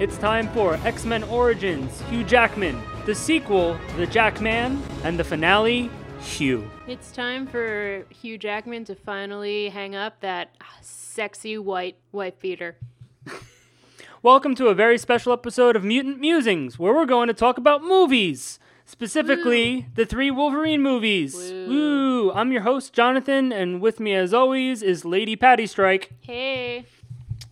It's time for X Men Origins, Hugh Jackman, the sequel, The Jackman, and the finale, Hugh. It's time for Hugh Jackman to finally hang up that sexy white white beater. Welcome to a very special episode of Mutant Musings, where we're going to talk about movies. Specifically, the three Wolverine movies. Woo. I'm your host, Jonathan, and with me, as always, is Lady Patty Strike. Hey.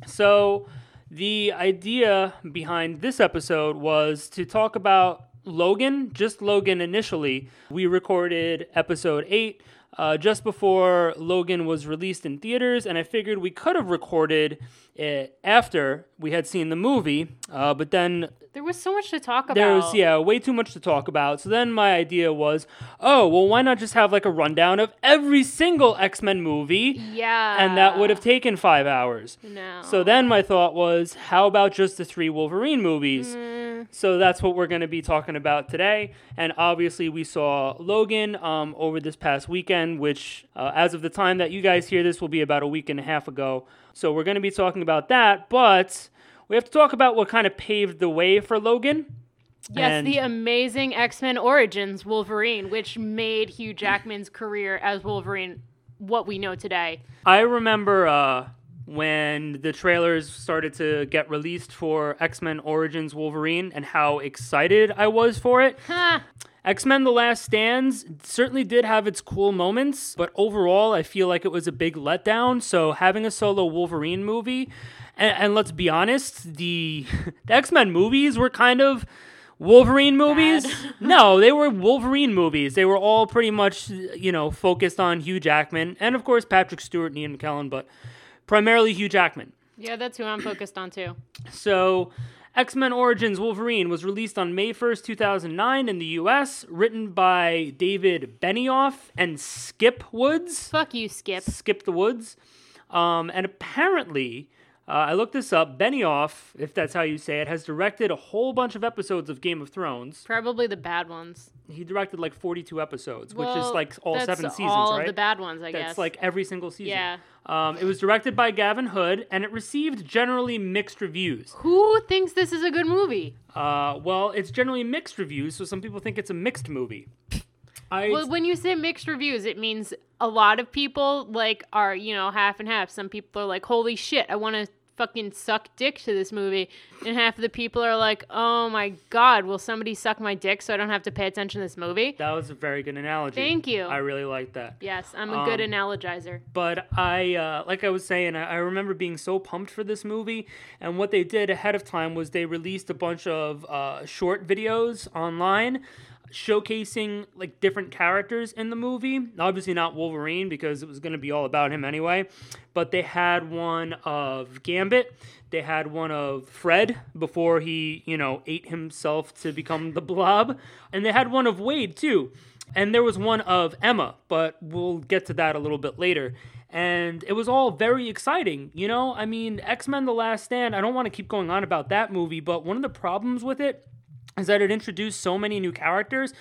So, the idea behind this episode was to talk about Logan, just Logan initially. We recorded episode 8 uh, just before Logan was released in theaters, and I figured we could have recorded it after we had seen the movie, uh, but then There was so much to talk about. there was yeah way too much to talk about. So then my idea was, oh well, why not just have like a rundown of every single X Men movie, Yeah. and that would have taken five hours. No. So then my thought was, how about just the three Wolverine movies? So that's what we're going to be talking about today. And obviously, we saw Logan um, over this past weekend, which, uh, as of the time that you guys hear this, will be about a week and a half ago. So we're going to be talking about that. But we have to talk about what kind of paved the way for Logan. Yes, and- the amazing X Men Origins Wolverine, which made Hugh Jackman's career as Wolverine what we know today. I remember uh, when the trailers started to get released for X Men Origins Wolverine and how excited I was for it. Huh. X Men The Last Stands certainly did have its cool moments, but overall, I feel like it was a big letdown. So, having a solo Wolverine movie, and, and let's be honest, the, the X Men movies were kind of Wolverine movies. no, they were Wolverine movies. They were all pretty much, you know, focused on Hugh Jackman and, of course, Patrick Stewart and Ian McKellen, but primarily Hugh Jackman. Yeah, that's who I'm focused on too. So, X Men Origins Wolverine was released on May 1st, 2009 in the US, written by David Benioff and Skip Woods. Fuck you, Skip. Skip the Woods. Um, and apparently, uh, I looked this up. Benioff, if that's how you say it, has directed a whole bunch of episodes of Game of Thrones. Probably the bad ones. He directed like 42 episodes, which is like all seven seasons, all right? the bad ones, I That's guess. like every single season. Yeah. Um, it was directed by Gavin Hood, and it received generally mixed reviews. Who thinks this is a good movie? Uh, well, it's generally mixed reviews, so some people think it's a mixed movie. I Well, when you say mixed reviews, it means a lot of people like are you know half and half. Some people are like, "Holy shit, I want to fucking suck dick to this movie," and half of the people are like, "Oh my god, will somebody suck my dick so I don't have to pay attention to this movie?" that was a very good analogy. Thank you. I really like that. Yes, I'm a good Um, analogizer. But I, uh, like I was saying, I, I remember being so pumped for this movie. And what they did ahead of time was they released a bunch of uh, short videos online showcasing like different characters in the movie. Obviously not Wolverine because it was going to be all about him anyway. But they had one of Gambit. They had one of Fred before he, you know, ate himself to become the Blob, and they had one of Wade too. And there was one of Emma, but we'll get to that a little bit later. And it was all very exciting, you know? I mean, X Men The Last Stand, I don't want to keep going on about that movie, but one of the problems with it is that it introduced so many new characters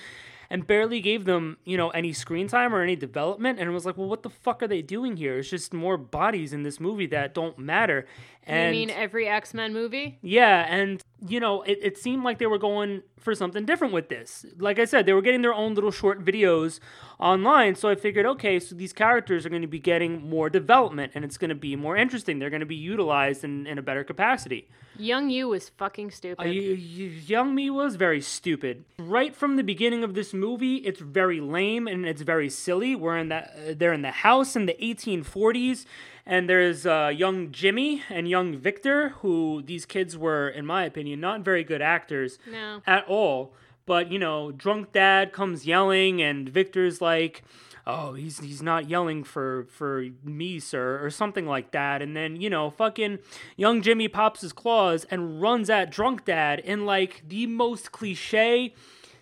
and barely gave them, you know, any screen time or any development. And it was like, well, what the fuck are they doing here? It's just more bodies in this movie that don't matter. And you mean every X Men movie? yeah, and you know, it, it seemed like they were going for something different with this. Like I said, they were getting their own little short videos online, so I figured, okay, so these characters are going to be getting more development and it's going to be more interesting. They're going to be utilized in, in a better capacity. Young you was fucking stupid. Uh, y- y- young me was very stupid. Right from the beginning of this movie, it's very lame and it's very silly. We're in that uh, they're in the house in the 1840s, and there's uh, young Jimmy and young Victor, who these kids were, in my opinion, not very good actors No. at all. But you know, drunk dad comes yelling, and Victor's like, "Oh, he's he's not yelling for for me, sir," or something like that. And then you know, fucking young Jimmy pops his claws and runs at drunk dad in like the most cliche,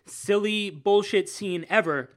silly bullshit scene ever.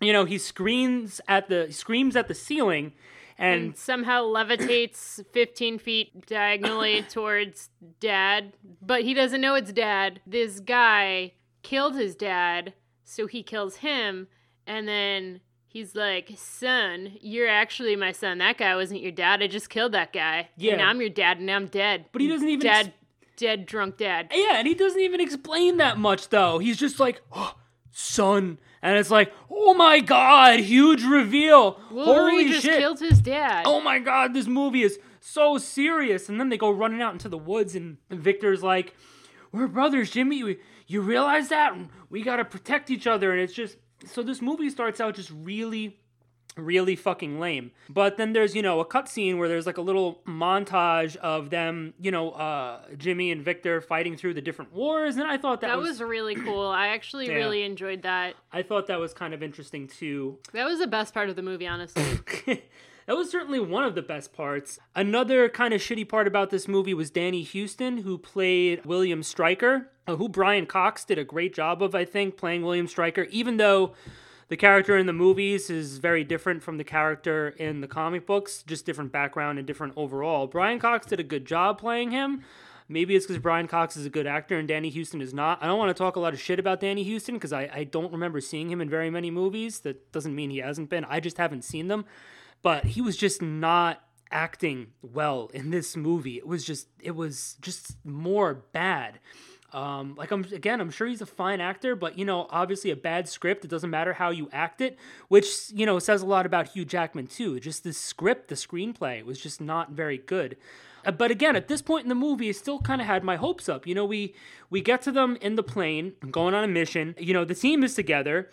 You know, he screams at the screams at the ceiling, and and somehow levitates 15 feet diagonally towards dad, but he doesn't know it's dad. This guy killed his dad, so he kills him, and then he's like, Son, you're actually my son. That guy wasn't your dad. I just killed that guy. Yeah. And I'm your dad, and I'm dead. But he doesn't even Dad. ex- dead drunk dad. Yeah, and he doesn't even explain that much though. He's just like, oh, son. And it's like, oh my god, huge reveal. Wolverine Holy just shit. killed his dad. oh my god, this movie is so serious. And then they go running out into the woods, and Victor's like, we're brothers, Jimmy. We, you realize that? We gotta protect each other. And it's just, so this movie starts out just really really fucking lame. But then there's, you know, a cutscene where there's like a little montage of them, you know, uh, Jimmy and Victor fighting through the different wars, and I thought that, that was, was really cool. I actually Yeah. really enjoyed that. I thought that was kind of interesting too. That was the best part of the movie, honestly. that was certainly one of the best parts. Another kind of shitty part about this movie was Danny Huston, who played William Stryker, uh, who Brian Cox did a great job of, I think, playing William Stryker, even though the character in the movies is very different from the character in the comic books, just different background and different overall. Brian Cox did a good job playing him. Maybe it's because Brian Cox is a good actor and Danny Huston is not. I don't want to talk a lot of shit about Danny Huston because I, I don't remember seeing him in very many movies. That doesn't mean he hasn't been. I just haven't seen them. But he was just not acting well in this movie. It was just it was just more bad. Um, like I'm again, I'm sure he's a fine actor, but you know, obviously a bad script. It doesn't matter how you act it, which you know says a lot about Hugh Jackman too. Just the script, the screenplay was just not very good. Uh, But again, at this point in the movie, it still kind of had my hopes up. You know, we we get to them in the plane, going on a mission. You know, the team is together,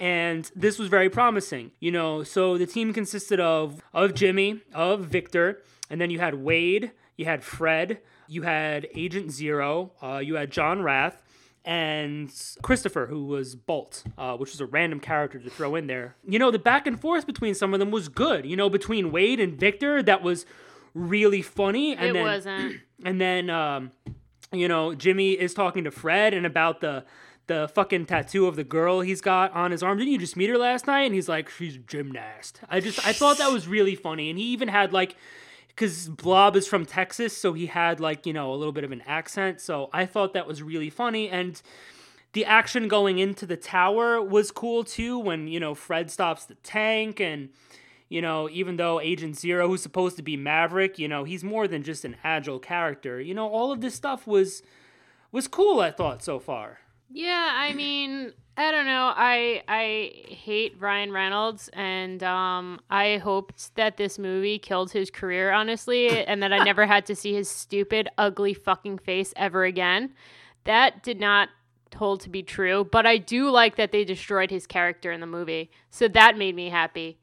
and this was very promising. You know, so the team consisted of of Jimmy, of Victor, and then you had Wade, you had Fred, you had Agent Zero, uh, you had John Wraith, and Christopher, who was Bolt, uh, which was a random character to throw in there. You know, the back and forth between some of them was good. You know, between Wade and Victor, that was really funny. And it then, wasn't. and then, um, you know, Jimmy is talking to Fred and about the the fucking tattoo of the girl he's got on his arm. Didn't you just meet her last night? And he's like, she's a gymnast. I just I thought that was really funny. And he even had like because Blob is from Texas, so he had like, you know, a little bit of an accent. So I thought that was really funny. And the action going into the tower was cool too when, you know, Fred stops the tank and you know, even though Agent Zero, who's supposed to be Maverick, you know, he's more than just an agile character. You know, all of this stuff was was cool, I thought, so far. Yeah, I mean, I don't know. I I hate Ryan Reynolds, and um, I hoped that this movie killed his career, honestly, and that I never had to see his stupid, ugly fucking face ever again. That did not hold to be true, but I do like that they destroyed his character in the movie, so that made me happy.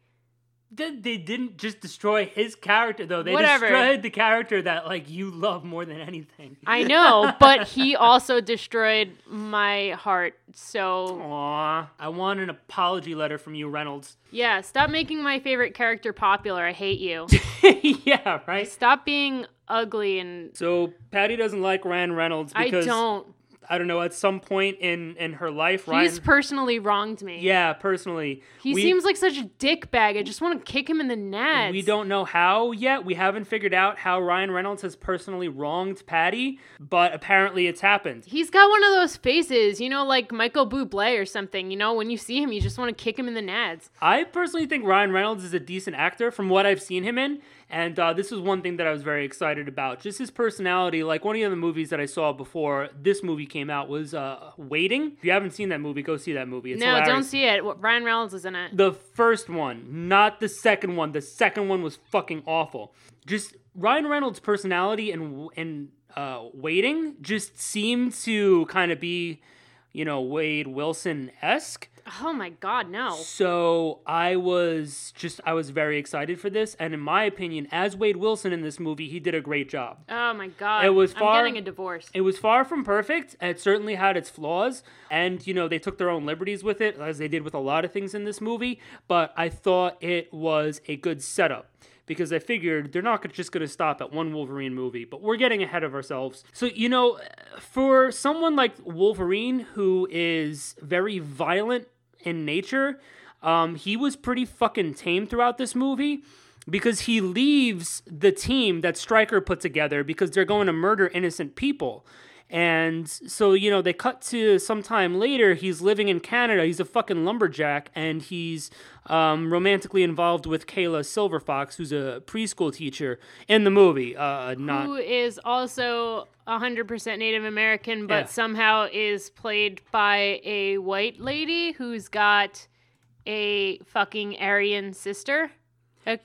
They, they didn't just destroy his character though. They Whatever. destroyed the character that like you love more than anything. I know, but he also destroyed my heart. So Aw, I want an apology letter from you, Reynolds. yeah, stop making my favorite character popular. I hate you. yeah, right. Stop being ugly and So Patty doesn't like Ryan Reynolds I because don't. I don't know. At some point in in her life, Ryan. He's personally wronged me. yeah, personally, He we- seems like such a dick bag. I just want to kick him in the nuts. We don't know how yet. We haven't figured out how Ryan Reynolds has personally wronged Patty, but apparently it's happened. He's got one of those faces, you know, like Michael Bublé or something. You know, when you see him, you just want to kick him in the nads. I personally think Ryan Reynolds is a decent actor from what I've seen him in, and uh, this was one thing that I was very excited about. Just his personality. Like one of the other movies that I saw before this movie came out was uh, Waiting. If you haven't seen that movie, go see that movie. It's no, hilarious. don't see it. Ryan Reynolds is in it. The first one, not the second one. The second one was fucking awful. Just Ryan Reynolds' personality and and uh, waiting just seemed to kind of be, you know, Wade Wilson esque. Oh my god, no. So I was just I was very excited for this, and in my opinion, as Wade Wilson in this movie, he did a great job. Oh my god. It was far- I'm getting a divorce. It was far from perfect. It certainly had its flaws, and you know they took their own liberties with it, as they did with a lot of things in this movie. But I thought it was a good setup because I figured they're not just going to stop at one Wolverine movie, but we're getting ahead of ourselves. So you know, for someone like Wolverine, who is very violent in nature, um, he was pretty fucking tame throughout this movie because he leaves the team that Stryker put together because they're going to murder innocent people. And so, you know, they cut to some time later. He's living in Canada. He's a fucking lumberjack, and he's um, romantically involved with Kayla Silverfox, who's a preschool teacher in the movie. Uh, not Who is also 100% Native American, but Yeah. somehow is played by a white lady who's got a fucking Aryan sister.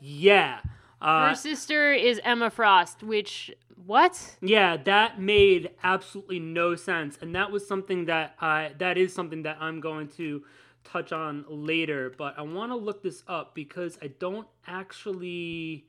yeah. Uh, Her sister is Emma Frost, which. What? Yeah, that made absolutely no sense, and that was something that I that is something that I'm going to touch on later. But I want to look this up because I don't actually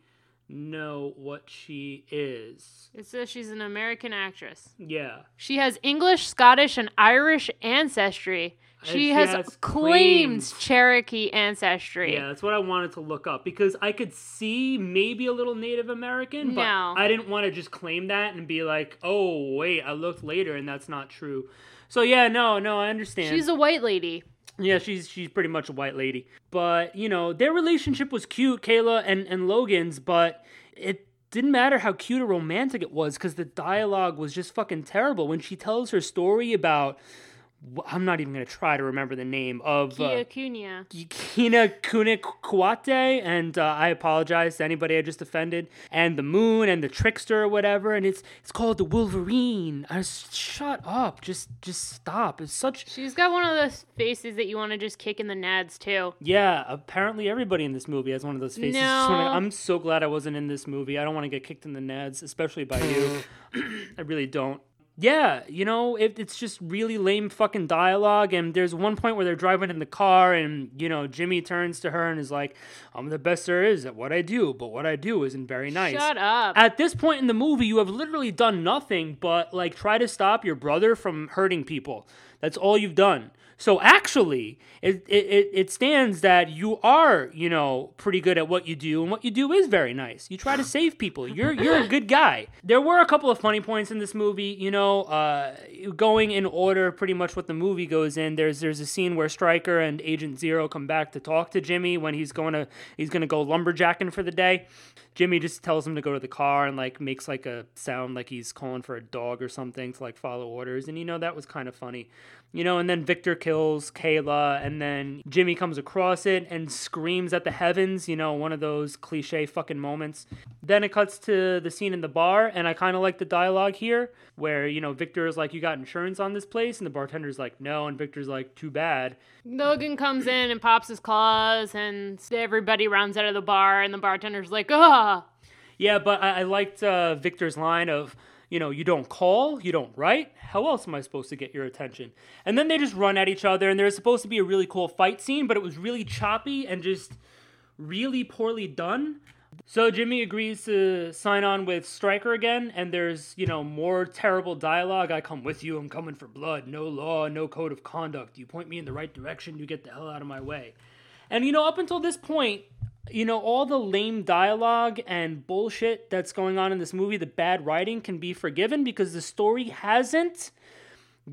know what she is. It says she's an American actress. Yeah, She has English, Scottish, and Irish ancestry. She, she has, has claimed claims. Cherokee ancestry. yeah, that's what I wanted to look up because I could see maybe a little Native American, but No. I didn't want to just claim that and be like, oh wait, I looked later and that's not true. So yeah, no, no, I understand. She's a white lady. Yeah, she's she's pretty much a white lady. But, you know, their relationship was cute, Kayla and, and Logan's, but it didn't matter how cute or romantic it was because the dialogue was just fucking terrible. When she tells her story about I'm not even gonna try to remember the name of Kia uh, Cunha. Kina Kunikwate, and uh, I apologize to anybody I just offended, and the moon and the trickster or whatever, and it's it's called the Wolverine. I s- shut up, just just stop. It's such She's got one of those faces that you want to just kick in the nads too. Yeah, apparently everybody in this movie has one of those faces. Just wanna- No. I'm so glad I wasn't in this movie. I don't want to get kicked in the nads, especially by you. I really don't. Yeah, you know, it, it's just really lame fucking dialogue. And there's one point where they're driving in the car, and, you know, Jimmy turns to her and is like, I'm the best there is at what I do, but what I do isn't very nice. Shut up. At this point in the movie, you have literally done nothing but like try to stop your brother from hurting people. That's all you've done. So actually, it, it, it- stands that you are, you know, pretty good at what you do, and what you do is very nice. You try to save people. You're you're a good guy. There were a couple of funny points in this movie, you know, uh, going in order, pretty much what the movie goes in. There's there's a scene where Stryker and Agent Zero come back to talk to Jimmy when he's going to he's going to go lumberjacking for the day. Jimmy just tells him to go to the car and like makes like a sound like he's calling for a dog or something to like follow orders. And you know, that was kind of funny. You know, and then Victor kills Kayla, and then Jimmy comes across it and screams at the heavens, you know, one of those cliche fucking moments. Then it cuts to the scene in the bar, and I kind of like the dialogue here where, you know, Victor is like, You got insurance on this place? And the bartender's like, No. And Victor's like, Too bad. Logan comes in and pops his claws, and everybody rounds out of the bar, and the bartender's like, ah. Yeah, but I, I liked uh, Victor's line of, you know, you don't call, you don't write. How else am I supposed to get your attention? And then they just run at each other, and there's supposed to be a really cool fight scene, but it was really choppy and just really poorly done. So Jimmy agrees to sign on with Stryker again, and there's, you know, more terrible dialogue. I come with you, I'm coming for blood. No law, no code of conduct. You point me in the right direction, you get the hell out of my way. And, you know, up until this point, you know, all the lame dialogue and bullshit that's going on in this movie, the bad writing can be forgiven because the story hasn't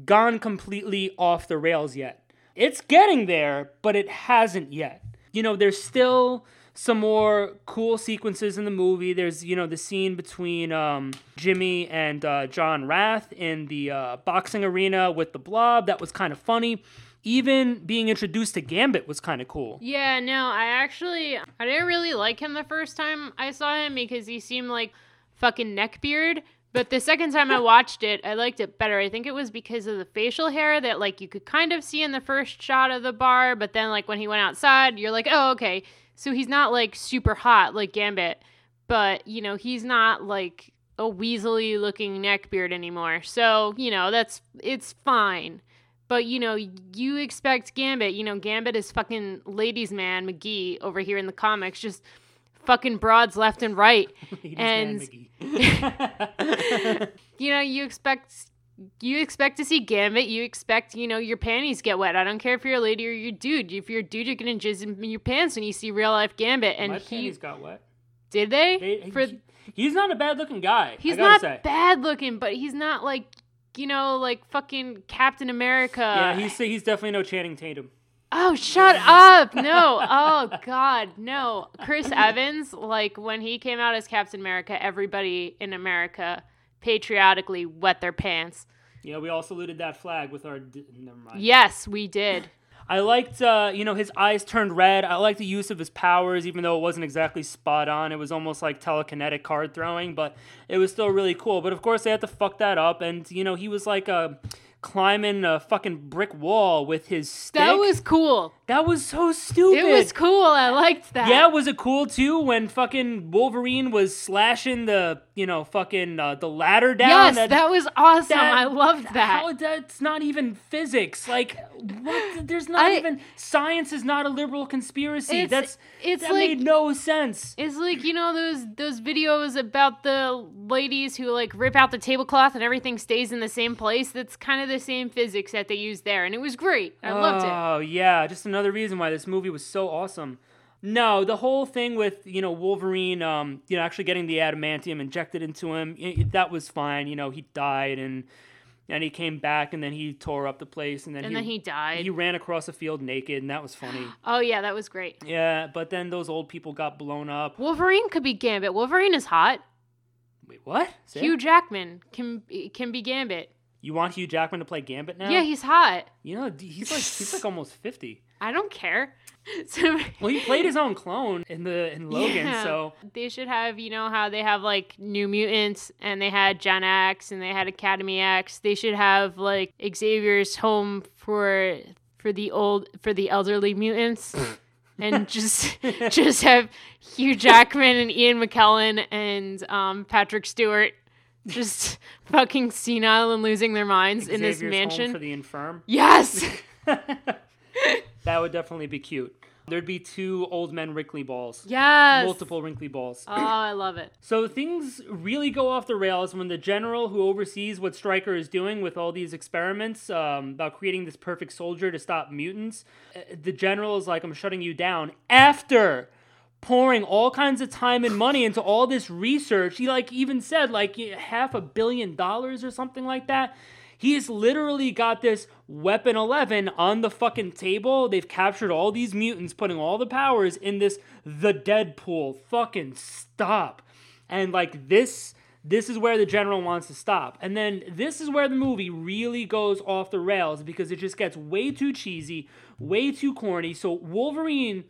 gone completely off the rails yet. It's getting there, but it hasn't yet. You know, there's still some more cool sequences in the movie. There's, you know, the scene between um, Jimmy and uh, John Wraith in the uh, boxing arena with the blob. That was kind of funny. Even being introduced to Gambit was kind of cool. Yeah, no, I actually I didn't really like him the first time I saw him because he seemed like fucking neckbeard. But the second time I watched it, I liked it better. I think it was because of the facial hair that like you could kind of see in the first shot of the bar, but then like when he went outside, you're like, "Oh, okay." So he's not like super hot like Gambit, but you know, he's not like a weaselly looking neckbeard anymore. So, you know, that's it's fine. But you know, you expect Gambit. You know, Gambit is fucking ladies' man McGee over here in the comics, just fucking broads left and right. Ladies' And-. You know, you expect you expect to see Gambit. You expect you know your panties get wet. I don't care if you're a lady or you're a dude. If you're a dude, you're gonna jizz in your pants when you see real life Gambit. And My he panties got wet. did they? They- For he- he's not a bad looking guy. he's I gotta not say. bad looking, but he's not like you know like fucking Captain America. Yeah, he's he's definitely no Channing Tatum. Oh, shut up. No. Oh, God. No. Chris Evans, like when he came out as Captain America, everybody in America patriotically wet their pants. Yeah, we all saluted that flag with our. D- never mind. Yes, we did. I liked, uh, you know, his eyes turned red. I liked the use of his powers, even though it wasn't exactly spot on. It was almost like telekinetic card throwing, but it was still really cool. But of course, they had to fuck that up, and you know, he was like a climbing a fucking brick wall with his stick. That was cool. That was so stupid. It was cool. I liked that. Yeah, was it cool too when fucking Wolverine was slashing the, you know, fucking uh, the ladder down? Yes, that, was awesome. that- I loved that. How that's not even physics. Like what? There's not I- even science is not a liberal conspiracy. It's- that's it's that like- made no sense. It's like you know those those videos about the ladies who like rip out the tablecloth and everything stays in the same place. That's kind of the same physics that they use there, and it was great. I loved it. Oh yeah, just another reason why this movie was so awesome. No, the whole thing with you know Wolverine, um, you know, actually getting the adamantium injected into him, i- i- that was fine. You know, he died and and he came back and then he tore up the place and then And he then he died. he ran across a field naked and that was funny. oh yeah, that was great. yeah, but then those old people got blown up. Wolverine could be Gambit. Wolverine is hot. Wait, what? Say Hugh it? Jackman can can be Gambit. You want Hugh Jackman to play Gambit now? Yeah, he's hot. You know, he's like he's like almost fifty. I don't care. So Well, he played his own clone in the in Logan, Yeah. so they should have, you know, how they have like New Mutants and they had Gen X and they had Academy X. They should have like Xavier's home for for the old for the elderly mutants. and just just have Hugh Jackman and Ian McKellen and um, Patrick Stewart just fucking senile and losing their minds in this Xavier's mansion. for the infirm. yes. That would definitely be cute. There'd be two old men wrinkly balls. Yes. Multiple wrinkly balls. Oh, I love it. So things really go off the rails when the general who oversees what Stryker is doing with all these experiments um, about creating this perfect soldier to stop mutants, uh, the general is like, I'm shutting you down after pouring all kinds of time and money into all this research. He like even said like half a billion dollars or something like that. He's literally got this weapon 11 on the fucking table. They've captured all these mutants, putting all the powers in this the Deadpool. Fucking stop. And like this this is where the general wants to stop. And then this is where the movie really goes off the rails because it just gets way too cheesy, way too corny. So Wolverine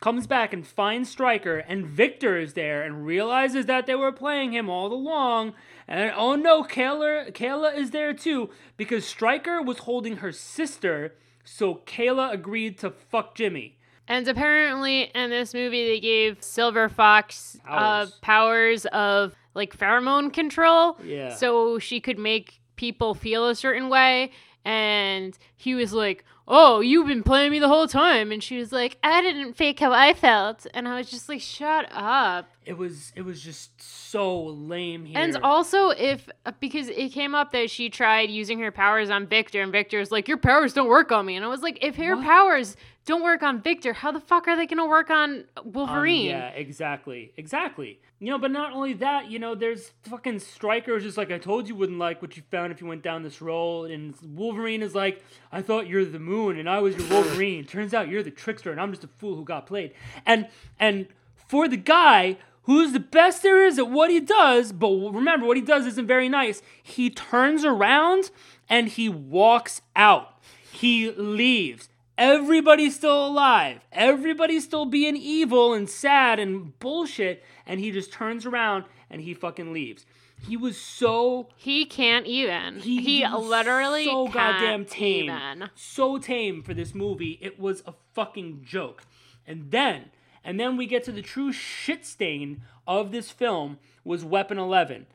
comes back and finds Stryker, and Victor is there and realizes that they were playing him all along. And oh no, Kayla, Kayla is there too because Stryker was holding her sister, so Kayla agreed to fuck Jimmy. And apparently, in this movie, they gave Silver Fox uh, Powers. powers of like pheromone control. Yeah. So she could make people feel a certain way. And he was like, Oh, you've been playing me the whole time. And she was like, I didn't fake how I felt. And I was just like, Shut up. It was it was just so lame here. And also, if because it came up that she tried using her powers on Victor, and Victor's like, Your powers don't work on me. And I was like, If her What? powers don't work on Victor, how the fuck are they going to work on Um, Wolverine? yeah, exactly, exactly. You know, but not only that, you know, there's fucking Stryker's just like I told you wouldn't like what you found if you went down this road, and Wolverine is like, I thought you're the moon and I was your Wolverine. Turns out you're the trickster and I'm just a fool who got played. And and for the guy who's the best there is at what he does, but remember what he does isn't very nice. He turns around and he walks out. He leaves. Everybody's still alive. Everybody's still being evil and sad and bullshit. And he just turns around and he fucking leaves. He was so He can't even. he, He, literally so goddamn tame. even. So tame for this movie. It was a fucking joke. And then, and then we get to the true shit stain of this film was Weapon 11.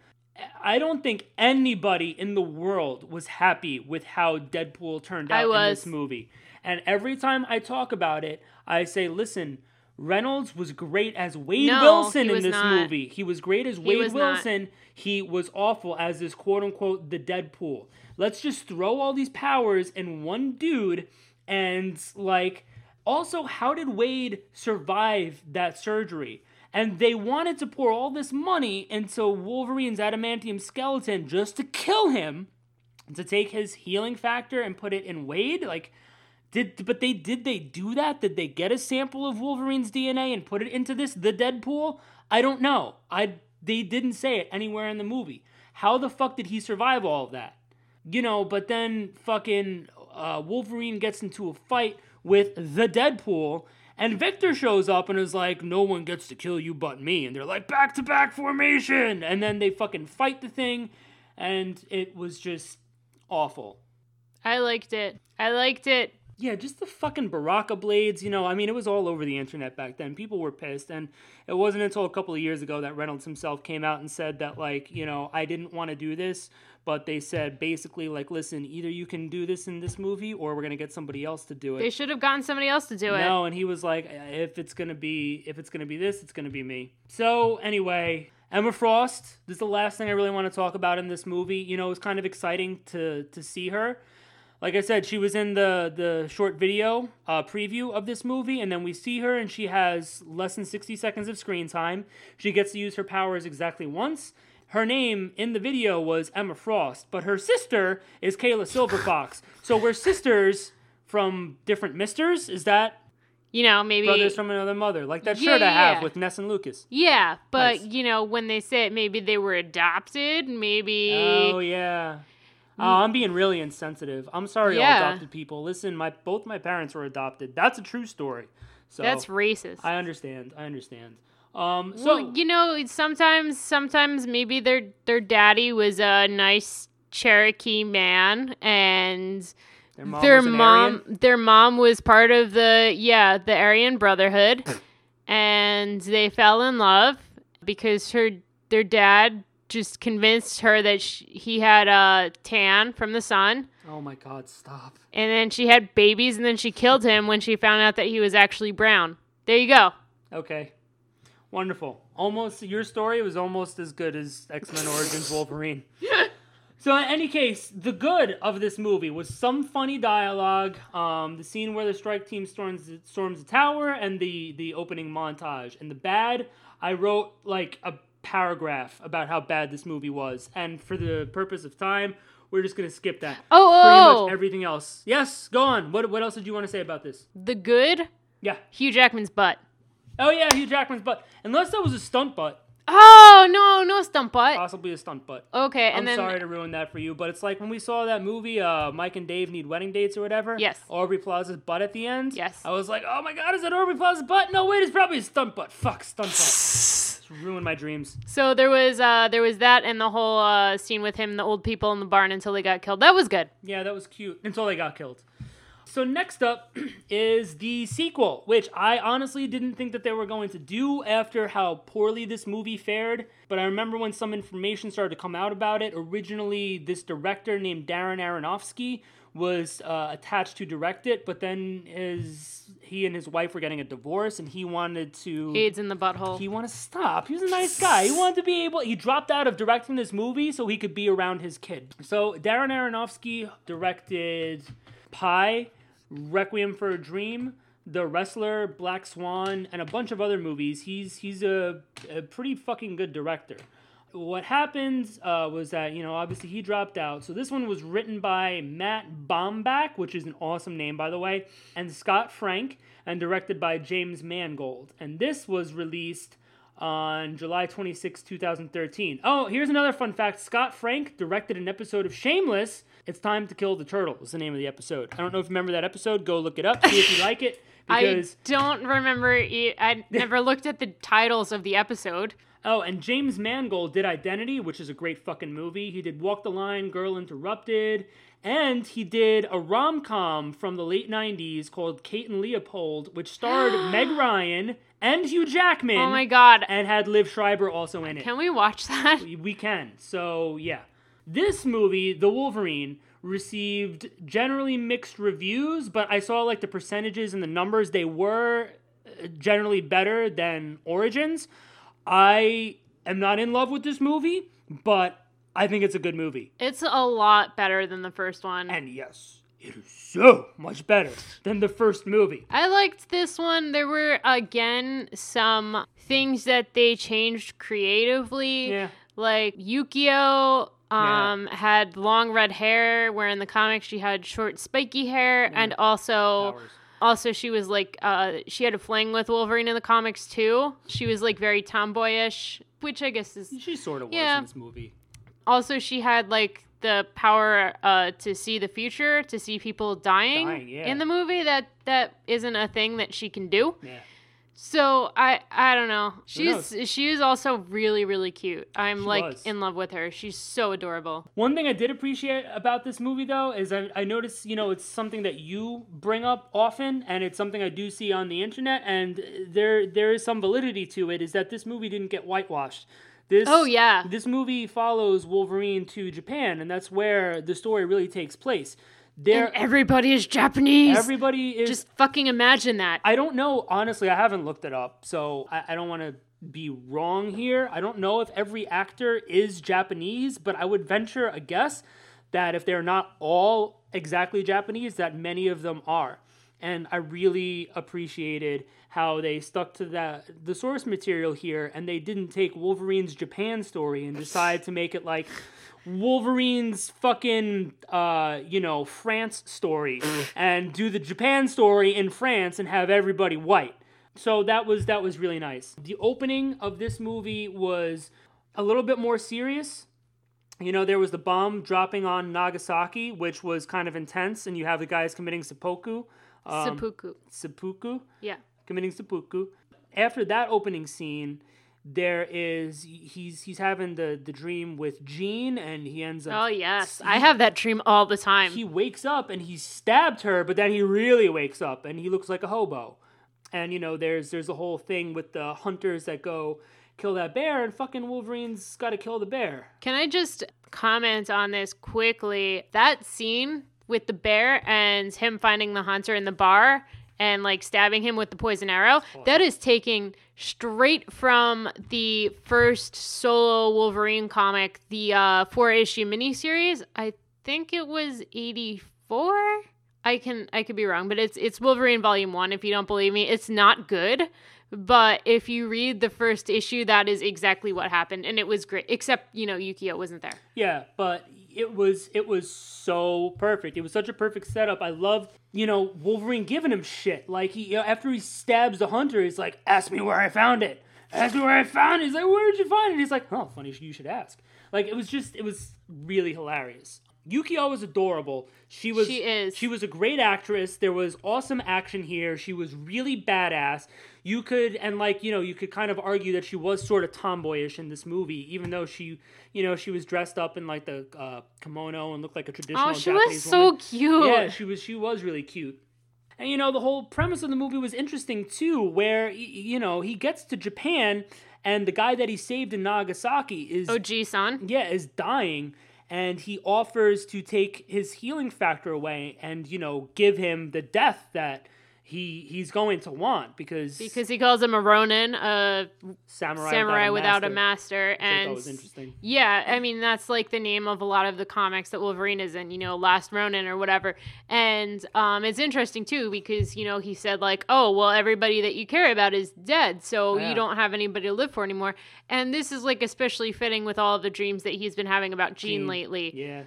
I don't think anybody in the world was happy with how Deadpool turned out in this movie. And every time I talk about it, I say, listen, Reynolds was great as Wade No, Wilson in this not. movie. He was great as Wade was not. Wilson. He was awful as this quote unquote the Deadpool. Let's just throw all these powers in one dude and like also how did Wade survive that surgery? And they wanted to pour all this money into Wolverine's adamantium skeleton just to kill him, to take his healing factor and put it in Wade. Like, did but they did they do that? Did they get a sample of Wolverine's DNA and put it into this the Deadpool? I don't know. I they didn't say it anywhere in the movie. How the fuck did he survive all of that? You know, but then fucking uh, Wolverine gets into a fight with the Deadpool. And Victor shows up and is like, no one gets to kill you but me. And they're like, back to back formation. And then they fucking fight the thing. And it was just awful. I liked it. I liked it. Yeah, just the fucking Baraka blades, you know. I mean, it was all over the internet back then. People were pissed, and it wasn't until a couple of years ago that Reynolds himself came out and said that, like, you know, I didn't want to do this, but they said basically, like, listen, either you can do this in this movie, or we're gonna get somebody else to do it. They should have gotten somebody else to do it. No, and he was like, if it's gonna be, if it's gonna be this, it's gonna be me. So anyway, Emma Frost. This is the last thing I really want to talk about in this movie. You know, it was kind of exciting to to see her. Like I said, she was in the the short video uh, preview of this movie, and then we see her, and she has less than sixty seconds of screen time. She gets to use her powers exactly once. Her name in the video was Emma Frost, but her sister is Kayla Silverfox. so we're sisters from different misters. Is that You know, maybe. brothers from another mother? Like that Yeah, shirt I have yeah. with Ness and Lucas. yeah, but Nice. you know, when they say it, maybe they were adopted. Maybe. Oh yeah. Oh, I'm being really insensitive. I'm sorry, all adopted people. Listen, my both my parents were adopted. That's a true story. So That's racist. I understand. I understand. Um, so well, you know, sometimes, sometimes maybe their their daddy was a nice Cherokee man, and their mom their was mom, their mom was part of the yeah the Aryan Brotherhood, and they fell in love because her their dad just convinced her that sh he had a tan from the sun. Oh my God! Stop. And then she had babies, and then she killed him when she found out that he was actually brown. There you go. Okay. Wonderful. Almost your story was almost as good as X Men Origins Wolverine. So in any case, the good of this movie was some funny dialogue, um, the scene where the strike team storms storms the tower, and the the opening montage. And the bad, I wrote like a paragraph about how bad this movie was. And for the purpose of time, we're just gonna skip that. Oh, Pretty oh, much everything else. Yes, go on. What what else did you want to say about this? the good Yeah. Hugh Jackman's butt. Oh yeah, Hugh Jackman's butt. Unless that was a stunt butt, Oh no, no stunt butt. possibly a stunt butt. Okay, and I'm then sorry to ruin that for you, but it's like when we saw that movie, uh, Mike and Dave Need Wedding Dates or whatever. Yes. Aubrey Plaza's butt at the end. Yes. I was like, oh my god, is that Aubrey Plaza's butt? No, wait, it's probably a stunt butt. Fuck, stunt butt. Ruined my dreams. so there was uh there was that and the whole uh scene with him and the old people in the barn until they got killed. That was good. Yeah, that was cute until they got killed. So next up is the sequel, which I honestly didn't think that they were going to do after how poorly this movie fared. But I remember when some information started to come out about it. Originally, this director named Darren Aronofsky was uh, attached to direct it, but then his he and his wife were getting a divorce, and he wanted to. AIDS in the butthole. He wanted to stop. He was a nice guy. He wanted to be able. He dropped out of directing this movie so he could be around his kid. So Darren Aronofsky directed Pi, Requiem for a Dream, The Wrestler, Black Swan, and a bunch of other movies. He's he's a, a pretty fucking good director. What happened uh, was that you know obviously he dropped out. So this one was written by Matt Bomback, which is an awesome name by the way, and Scott Frank, and directed by James Mangold. And this was released on July 26, 2013. Oh, here's another fun fact. Scott Frank directed an episode of Shameless. It's Time to Kill the Turtle Was the name of the episode. I don't know if you remember that episode. Go look it up. See if you like it. Because I don't remember. e- I never looked at the titles of the episode. Oh, and James Mangold did Identity, which is a great fucking movie. He did Walk the Line, Girl Interrupted, and he did a rom com from the late 90s called Kate and Leopold, which starred Meg Ryan and Hugh Jackman. Oh my god. And had Liev Schreiber also in it. Can we watch that? We can. So, yeah. This movie, The Wolverine, received generally mixed reviews, but I saw like the percentages and the numbers, they were uh, generally better than Origins. I am not in love with this movie, but I think it's a good movie. It's a lot better than the first one. And yes, it is so much better than the first movie. I liked this one. There were again some things that they changed creatively. Yeah. Like Yukio um had long red hair where in the comics she had short spiky hair and also Powers. Also she was like uh she had a fling with Wolverine in the comics too. She was like very tomboyish, which I guess is She sort of was Yeah. in this movie. also she had like the power uh, to see the future, to see people dying, Dying, yeah. in the movie. That that isn't a thing that she can do. Yeah. So I I don't know. She's she is also really really cute. I'm She like was. in love with her. She's so adorable. One thing I did appreciate about this movie, though, is I, I noticed, you know, it's something that you bring up often, and it's something I do see on the internet, and there there is some validity to it. Is that this movie didn't get whitewashed? This, Oh, yeah. This movie follows Wolverine to Japan, and that's where the story really takes place. There, And everybody is Japanese. everybody is Just fucking imagine that. I don't know, honestly, I haven't looked it up, so I, I don't want to be wrong here. I don't know if every actor is Japanese, but I would venture a guess that if they're not all exactly Japanese, that many of them are. And I really appreciated how they stuck to that the source material here and they didn't take Wolverine's Japan story and decide to make it like Wolverine's fucking uh, you know, France story and do the Japan story in France and have everybody white. So that was that was really nice. The opening of this movie was a little bit more serious. You know, there was the bomb dropping on Nagasaki, which was kind of intense, and you have the guys committing seppuku. Um, Seppuku. seppuku Yeah. committing seppuku. After that opening scene, there is he's he's having the the dream with Jean, and he ends up. Oh yes, I have that dream all the time. He wakes up and he stabbed her, but then he really wakes up and he looks like a hobo. And you know, there's there's a whole thing with the hunters that go kill that bear, and fucking Wolverine's got to kill the bear. Can I just comment on this quickly? That scene with the bear and him finding the hunter in the bar and like stabbing him with the poison arrow, that is taking straight from the first solo Wolverine comic, the uh, four issue miniseries. I think it was 84. I can I could be wrong, but it's it's Wolverine volume 1 if you don't believe me. It's not good, but if you read the first issue that is exactly what happened and it was great except, you know, Yukio wasn't there. Yeah, but it was it was so perfect. It was such a perfect setup. I loved, you know, Wolverine giving him shit. Like he you know, after he stabs the hunter, he's like, "Ask me where I found it. Ask me where I found it." He's like, "Where'd you find it?" He's like, "Oh, funny, you should ask." Like it was just it was really hilarious. Yukio was adorable. She was She is. she was a great actress. There was awesome action here. She was really badass. You could and like, you know, you could kind of argue that she was sort of tomboyish in this movie even though she, you know, she was dressed up in like the uh, kimono and looked like a traditional Oh, she Japanese was so woman. cute. Yeah, she was she was really cute. And you know, the whole premise of the movie was interesting too, where you know, he gets to Japan and the guy that he saved in Nagasaki is OG son. yeah, is dying and he offers to take his healing factor away and, you know, give him the death that he he's going to want because, Because he calls him a Ronin, a samurai, samurai without a master. master. I thought And that was interesting. yeah, I mean that's like the name of a lot of the comics that Wolverine is in, you know, Last Ronin or whatever. And um, it's interesting too because you know he said like, oh well, everybody that you care about is dead, so Yeah. you don't have anybody to live for anymore. And this is like especially fitting with all of the dreams that he's been having about Jean, Jean, lately. Yeah.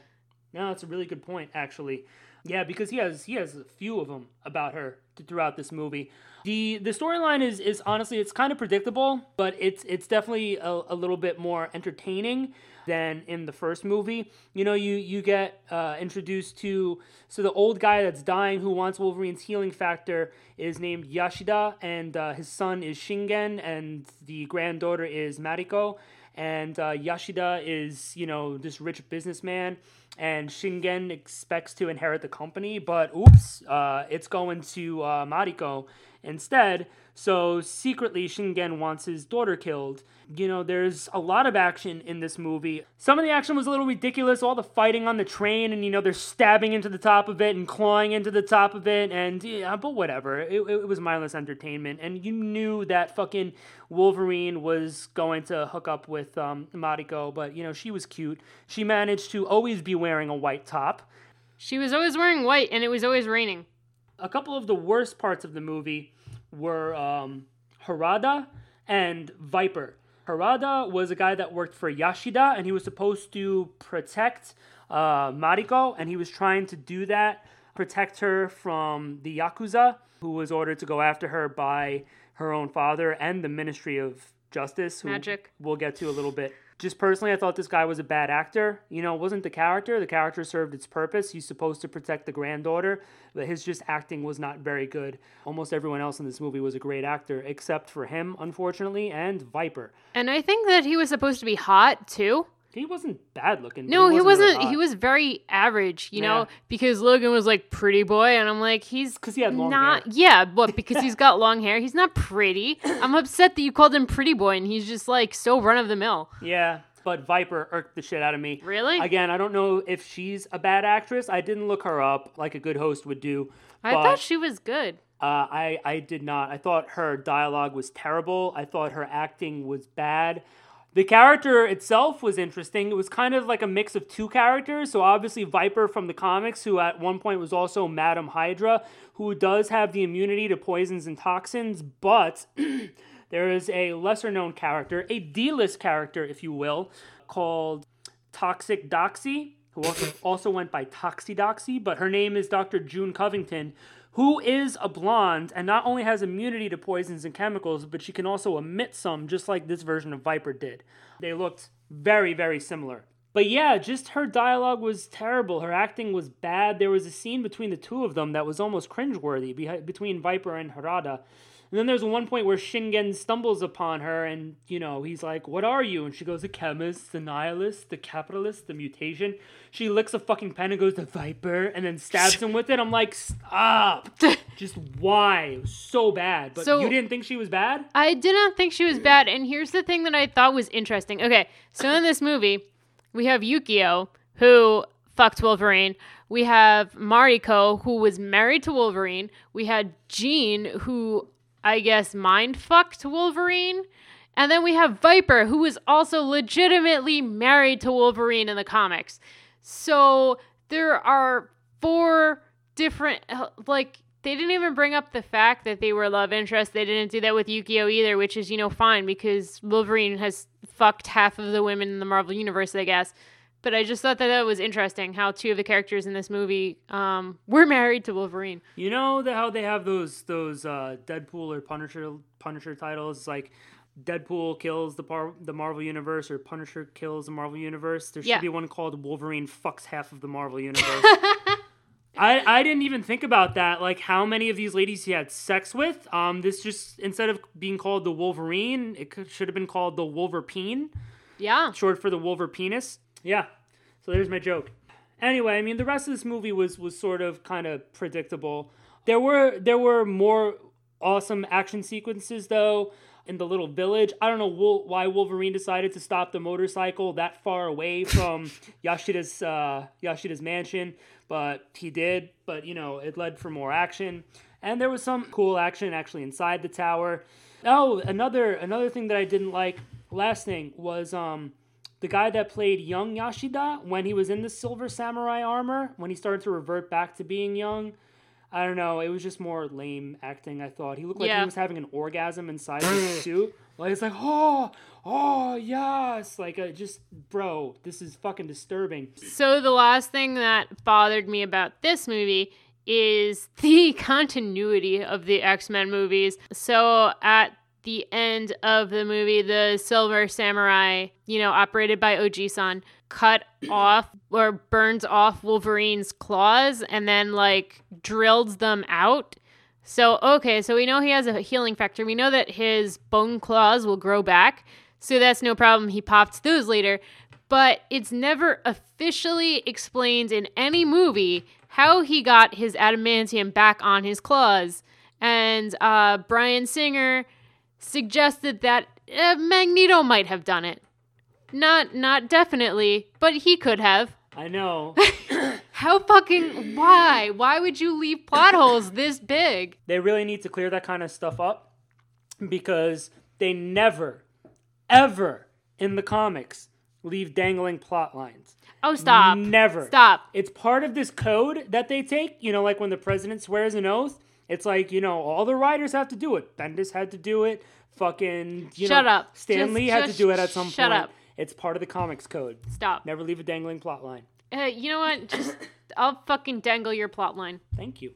No, that's a really good point actually. Yeah, because he has he has a few of them about her throughout this movie. The the storyline is is honestly it's kind of predictable, but it's it's definitely a, a little bit more entertaining than in the first movie. You know, you you get uh, introduced to so the old guy that's dying who wants Wolverine's healing factor is named Yashida, and uh, his son is Shingen, and the granddaughter is Mariko. And uh, Yashida is, you know, this rich businessman, and Shingen expects to inherit the company, but oops, uh, it's going to uh, Mariko instead. So secretly, Shingen wants his daughter killed. You know, there's a lot of action in this movie. Some of the action was a little ridiculous. All the fighting on the train, and you know, they're stabbing into the top of it and clawing into the top of it, and yeah, but whatever. It, it, was mindless entertainment, and you knew that fucking Wolverine was going to hook up with um, Mariko, but you know, she was cute. She managed to always be wearing a white top. She was always wearing white, and it was always raining. A couple of the worst parts of the movie were um, Harada and Viper. Harada was a guy that worked for Yashida, and he was supposed to protect uh, Mariko, and he was trying to do that, protect her from the Yakuza, who was ordered to go after her by her own father and the Ministry of Justice, who Magic. we'll get to a little bit Just personally, I thought this guy was a bad actor. You know, it wasn't the character. The character served its purpose. He's supposed to protect the granddaughter, but his just acting was not very good. Almost everyone else in this movie was a great actor, except for him, unfortunately, and Viper. And I think that he was supposed to be hot too. He wasn't bad looking. No, he really wasn't. hot. he was very average, you Yeah. know, because Logan was like pretty boy, and I'm like, he's because he had long not. hair. Yeah, but because he's got long hair, he's not pretty. I'm upset that you called him pretty boy, and he's just like so run of the mill. Yeah, but Viper irked the shit out of me. Really? Again, I don't know if she's a bad actress. I didn't look her up like a good host would do. I thought she was good. Uh, I I did not. I thought her dialogue was terrible. I thought her acting was bad. The character itself was interesting. It was kind of like a mix of two characters. So obviously Viper from the comics, who at one point was also Madam Hydra, who does have the immunity to poisons and toxins, but there is a lesser known character, a D-list character, if you will, called Toxic Doxy, who also, also went by Toxie Doxy, but her name is Dr. June Covington, who is a blonde and not only has immunity to poisons and chemicals, but she can also emit some, just like this version of Viper did. They looked very, very similar. But yeah, just her dialogue was terrible. Her acting was bad. There was a scene between the two of them that was almost cringeworthy between Viper and Harada. And then there's one point where Shingen stumbles upon her and, you know, he's like, What are you? And she goes, The chemist, the nihilist, the capitalist, the mutation. She licks a fucking pen and goes, The viper, and then stabs him with it. I'm like, Stop. Just why? It was so bad. But So- you didn't think she was bad? I did not think she was bad. And here's the thing that I thought was interesting. Okay, so in this movie, we have Yukio, who fucked Wolverine. We have Mariko, who was married to Wolverine. We had Jean, who I guess mind fucked Wolverine. And then we have Viper, who was also legitimately married to Wolverine in the comics. So there are four different, uh, like, they didn't even bring up the fact that they were love interests. They didn't do that with Yukio either, which is, you know, fine because Wolverine has fucked half of the women in the Marvel Universe, I guess. But I just thought that that was interesting how two of the characters in this movie um, were married to Wolverine. You know the, how they have those those uh, Deadpool or Punisher Punisher titles? It's like Deadpool kills the par- the Marvel universe or Punisher kills the Marvel universe. There should Yeah. be one called Wolverine fucks half of the Marvel universe. I, I didn't even think about that. Like how many of these ladies he had sex with. Um, this just instead of being called the Wolverine, it could, should have been called the Wolverpine Yeah. short for the Wolver penis. Yeah. So there's my joke. Anyway, I mean the rest of this movie was was sort of kind of predictable. There were there were more awesome action sequences though in the little village. I don't know why Wolverine decided to stop the motorcycle that far away from Yashida's uh, Yashida's mansion, but he did. But you know, it led for more action, and there was some cool action actually inside the tower. Oh, another another thing that I didn't like. Last thing was um the guy that played young Yashida when he was in the silver samurai armor when he started to revert back to being young. I don't know. It was just more lame acting. I thought he looked like Yeah. he was having an orgasm inside his suit. Like it's like oh oh yes, like uh, just bro, this is fucking disturbing. So the last thing that bothered me about this movie is the continuity of the X-Men movies. So at the end of the movie, the Silver Samurai, you know, operated by Oji-san, cut off or burns off Wolverine's claws and then like drills them out. So okay, so we know he has a healing factor. We know that his bone claws will grow back. So that's no problem. He popped those later. But it's never officially explained in any movie how he got his adamantium back on his claws. And uh, Bryan Singer suggested that uh, Magneto might have done it. Not not definitely, but he could have. I know. How fucking why? Why would you leave plot holes this big? they really need to clear that kind of stuff up because they never, ever in the comics leave dangling plot lines. Oh stop. Never. Stop. It's part of this code that they take. You know, like when the president swears an oath, it's like, you know, all the writers have to do it. Bendis had to do it. Fucking, you Shut know, up. Stan Just- Lee had to do it at some shut point. up. It's part of the comics code. Stop. Never leave a dangling plot line. Uh, you know what? Just I'll fucking dangle your plot line. Thank you.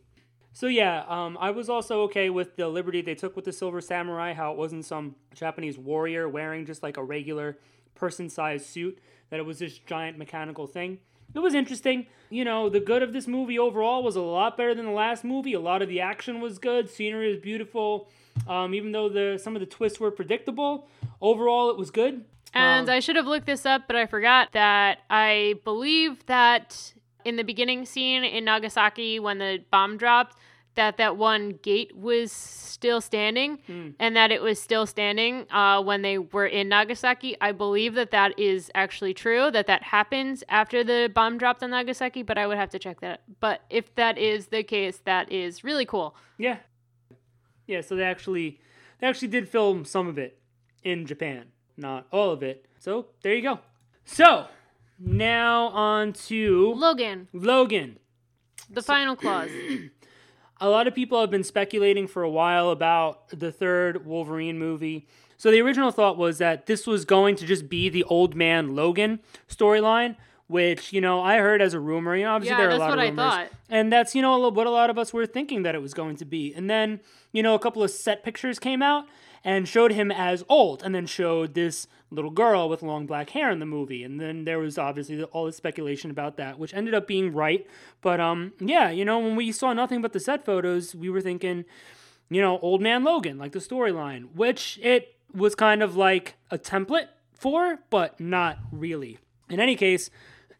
So yeah, um, I was also okay with the liberty they took with the Silver Samurai. How it wasn't some Japanese warrior wearing just like a regular person-sized suit. That it was this giant mechanical thing. It was interesting. You know, the good of this movie overall was a lot better than the last movie. A lot of the action was good. Scenery was beautiful. Um, even though the some of the twists were predictable, overall it was good. And Um, I should have looked this up, but I forgot that I believe that in the beginning scene in Nagasaki when the bomb dropped, that that one gate was still standing Hmm. and that it was still standing uh, when they were in Nagasaki. I believe that that is actually true, that that happens after the bomb dropped on Nagasaki, but I would have to check that. But if that is the case, that is really cool. Yeah. Yeah, so they actually they actually did film some of it in Japan, not all of it. So there you go. So now on to Logan, Logan. the final clause. A lot of people have been speculating for a while about the third Wolverine movie. So the original thought was that this was going to just be the old man Logan storyline, which you know I heard as a rumor. You know, obviously Yeah, there are a that's lot what of I rumors, thought. and that's you know what a lot of us were thinking that it was going to be. And then you know a couple of set pictures came out and showed him as old, and then showed this little girl with long black hair in the movie. And then there was obviously all this speculation about that, which ended up being right. But um, yeah, you know when we saw nothing but the set photos, we were thinking you know, Old Man Logan, like the storyline, which it was kind of like a template for, but not really. In any case,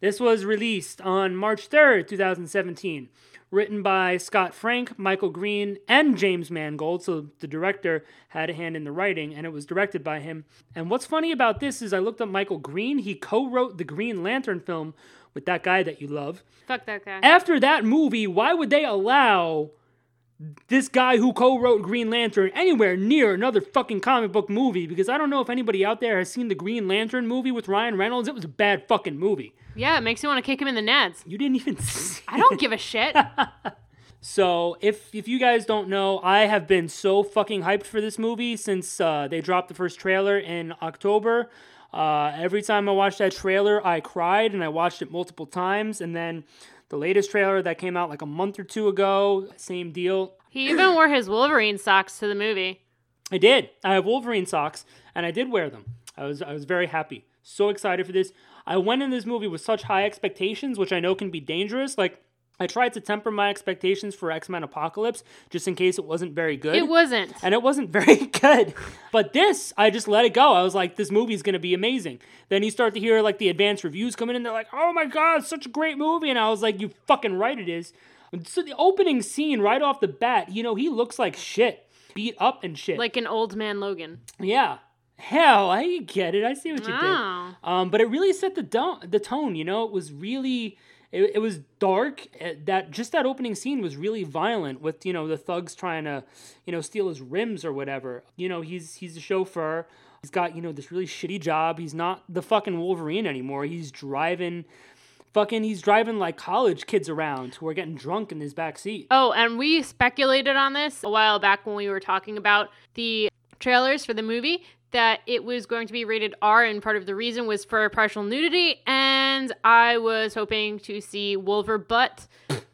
this was released on March 3rd, 2017, written by Scott Frank, Michael Green, and James Mangold. So the director had a hand in the writing, and it was directed by him. And what's funny about this is I looked up Michael Green. He co wrote the Green Lantern film with that guy that you love. Fuck that guy. After that movie, why would they allow this guy who co-wrote Green Lantern anywhere near another fucking comic book movie? Because I don't know if anybody out there has seen the Green Lantern movie with Ryan Reynolds. It was a bad fucking movie. Yeah, it makes me want to kick him in the nads. You didn't even see. I don't give a shit. So if if you guys don't know, I have been so fucking hyped for this movie since uh, they dropped the first trailer in October. Uh, every time I watched that trailer, I cried, and I watched it multiple times. And then the latest trailer that came out like a month or two ago, same deal. He even wore his Wolverine socks to the movie. I did. I have Wolverine socks, and I did wear them. I was I was very happy, so excited for this. I went in this movie with such high expectations, which I know can be dangerous. Like I tried to temper my expectations for X Men Apocalypse, just in case it wasn't very good. It wasn't. and it wasn't very good. But this, I just let it go. I was like, this movie's gonna be amazing. Then you start to hear like the advanced reviews coming in. They're like, oh my god, such a great movie. And I was like, you fucking right, it is. So the opening scene right off the bat, you know, he looks like shit, beat up and shit. Like an old man Logan. yeah. Hell, I get it. I see what you Oh. did. Um, but it really set the do- the tone. You know, it was really it, it was dark. uh, That just that opening scene was really violent with you know the thugs trying to you know steal his rims or whatever. You know, he's he's a chauffeur. He's got you know this really shitty job. He's not the fucking Wolverine anymore. He's driving. Fucking, he's driving like college kids around who are getting drunk in his back seat. Oh, and we speculated on this a while back when we were talking about the trailers for the movie that it was going to be rated R, and part of the reason was for partial nudity. And I was hoping to see Wolver butt,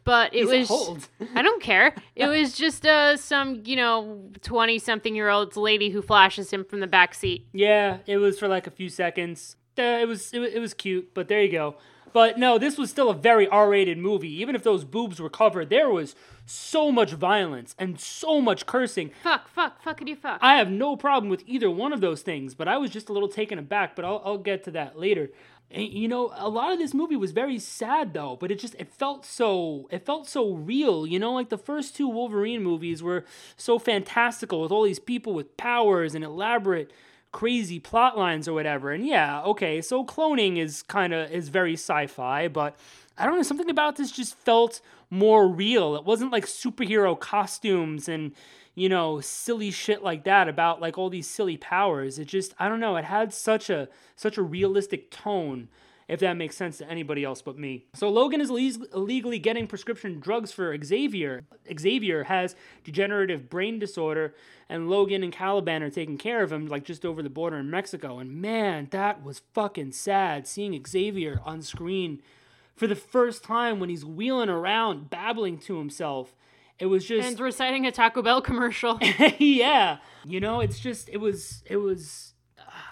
but it He's was. old. I don't care. It was just uh, some, you know, 20 something year old lady who flashes him from the back seat. Yeah, it was for like a few seconds. Uh, it was it, wa- it was cute, but there you go. But no, this was still a very R-rated movie. Even if those boobs were covered, there was so much violence and so much cursing. Fuck, fuck, fuckity fuck. I have no problem with either one of those things, but I was just a little taken aback. But I'll I'll get to that later. And, you know, a lot of this movie was very sad though, but it just it felt so it felt so real. You know, like the first two Wolverine movies were so fantastical with all these people with powers and elaborate crazy plot lines or whatever. And yeah, okay, so cloning is kind of is very sci-fi, but I don't know, something about this just felt more real. It wasn't like superhero costumes and you know, silly shit like that about like all these silly powers. It just I don't know, it had such a such a realistic tone if that makes sense to anybody else but me. So Logan is illeg- illegally getting prescription drugs for Xavier. Xavier has degenerative brain disorder and Logan and Caliban are taking care of him like just over the border in Mexico. And man, that was fucking sad seeing Xavier on screen for the first time when he's wheeling around babbling to himself It was just And reciting a Taco Bell commercial. yeah. You know, it's just it was it was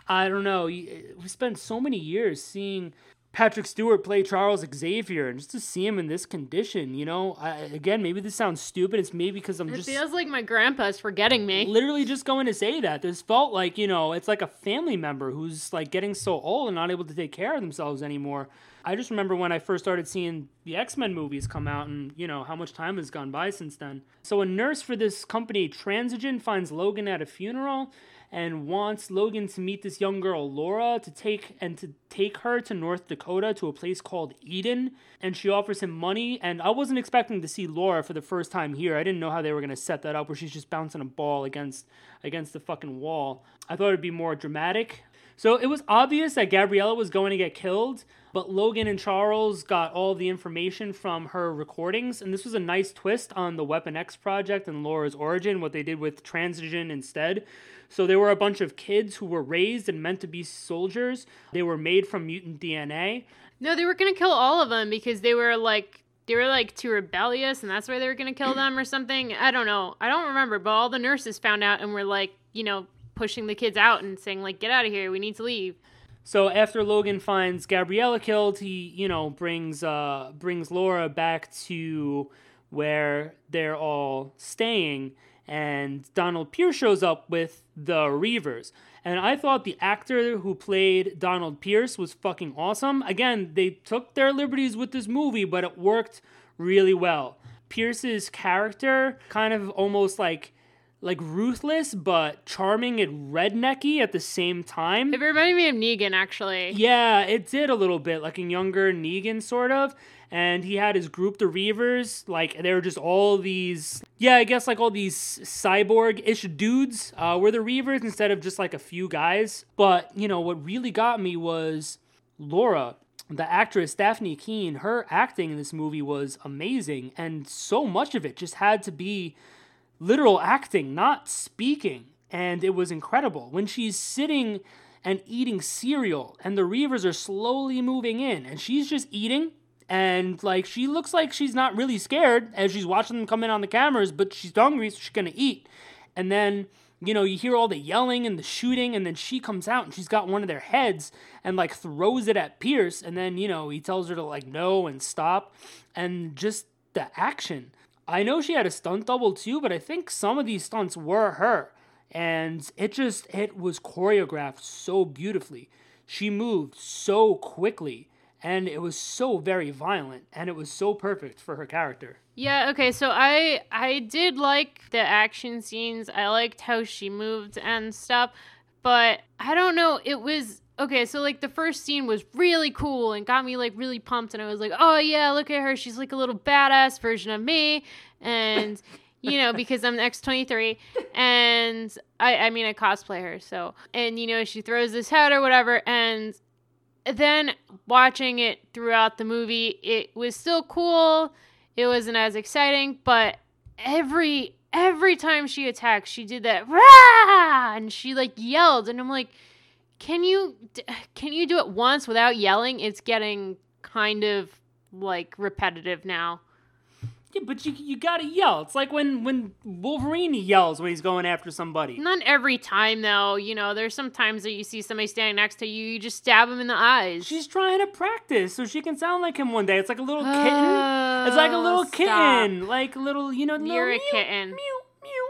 I don't know. Eh, we spent so many years seeing Patrick Stewart play Charles Xavier, and just to see him in this condition, you know, I, again, maybe this sounds stupid. It's maybe because I'm It just feels like my grandpa's forgetting me. literally just going to say that. This felt like, you know, it's like a family member who's like getting so old and not able to take care of themselves anymore. I just remember when I first started seeing the X Men movies come out and, you know, how much time has gone by since then. So, a nurse for this company, Transigen, finds Logan at a funeral and wants Logan to meet this young girl, Laura, to take and to take her to North Dakota to a place called Eden. And she offers him money. And I wasn't expecting to see Laura for the first time here. I didn't know how they were gonna set that up, where she's just bouncing a ball against against the fucking wall. I thought it'd be more dramatic. So it was obvious that Gabriella was going to get killed, but Logan and Charles got all the information from her recordings, and this was a nice twist on the Weapon X project and Laura's origin, what they did with Transigen instead. So there were a bunch of kids who were raised and meant to be soldiers. They were made from mutant DNA. No, they were gonna kill all of them because they were like they were like too rebellious, and that's why they were gonna kill them or something. I don't know. I don't remember. But all the nurses found out and were like, you know, pushing the kids out and saying like, "Get out of here. We need to leave." So after Logan finds Gabriella killed, he, you know, brings uh brings Laura back to where they're all staying and Donald Pierce shows up with the Reavers. And I thought the actor who played Donald Pierce was fucking awesome. Again, they took their liberties with this movie, but it worked really well. Pierce's character kind of almost like like ruthless but charming and rednecky at the same time. It reminded me of Negan, actually. Yeah, it did a little bit, like a younger Negan, sort of. And he had his group, the Reavers. Like, they were just all these, yeah, I guess like all these cyborg ish dudes uh, were the Reavers instead of just like a few guys. But, you know, what really got me was Laura. The actress Dafne Keen, her acting in this movie was amazing, and so much of it just had to be literal acting, not speaking. And it was incredible. When she's sitting and eating cereal, and the Reavers are slowly moving in, and she's just eating, and like she looks like she's not really scared as she's watching them come in on the cameras, but she's hungry, so she's gonna eat. And then you know, you hear all the yelling and the shooting, and then she comes out and she's got one of their heads and like throws it at Pierce, and then you know he tells her to like no and stop, and just the action. I know she had a stunt double too, but I think some of these stunts were her. And it just, it was choreographed so beautifully. She moved so quickly, and it was so very violent, and it was so perfect for her character. Yeah, okay, so I I did like the action scenes. I liked how she moved and stuff, but I don't know, it was okay, so like the first scene was really cool and got me like really pumped and I was like, "Oh yeah, look at her. She's like a little badass version of me." And you know, because I'm X23 and I I mean I cosplay her, so and you know, she throws this head or whatever and then watching it throughout the movie, it was still cool. It wasn't as exciting, but every every time she attacked, she did that Rah! and she like yelled, and I'm like, can you can you do it once without yelling? It's getting kind of like repetitive now. Yeah, but you you gotta yell. It's like when when Wolverine yells when he's going after somebody. Not every time though. You know, there's some times that you see somebody standing next to you, you just stab him in the eyes. She's trying to practice so she can sound like him one day. It's like a little oh, kitten. It's like a little Oh, stop. kitten, like a little you know. little You're a mew, kitten. Mew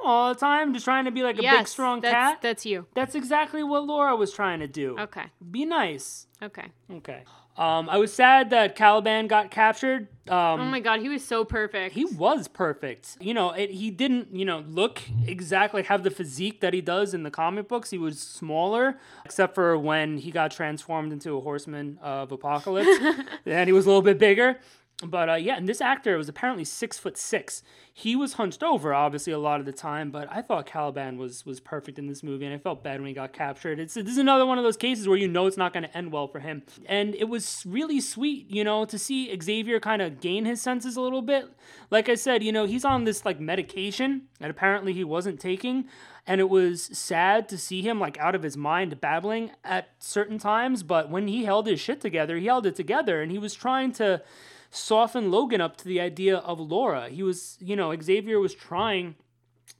all the time, just trying to be like a yes, big strong that's, cat. That's you. That's exactly what Laura was trying to do. Okay. Be nice. Okay. Okay. Um, I was sad that Caliban got captured. Um, Oh my god, he was so perfect. he was perfect. You know, it, he didn't, you know, look exactly have the physique that he does in the comic books. He was smaller, except for when he got transformed into a horseman of apocalypse. and he was a little bit bigger. But uh, yeah, and this actor was apparently six foot six. He was hunched over, obviously, a lot of the time. But I thought Caliban was was perfect in this movie, and I felt bad when he got captured. It's this is another one of those cases where you know it's not going to end well for him. And it was really sweet, you know, to see Xavier kind of gain his senses a little bit. Like I said, you know, he's on this like medication that apparently he wasn't taking. And it was sad to see him like out of his mind babbling at certain times. But when he held his shit together, he held it together and he was trying to soften Logan up to the idea of Laura. He was, you know, Xavier was trying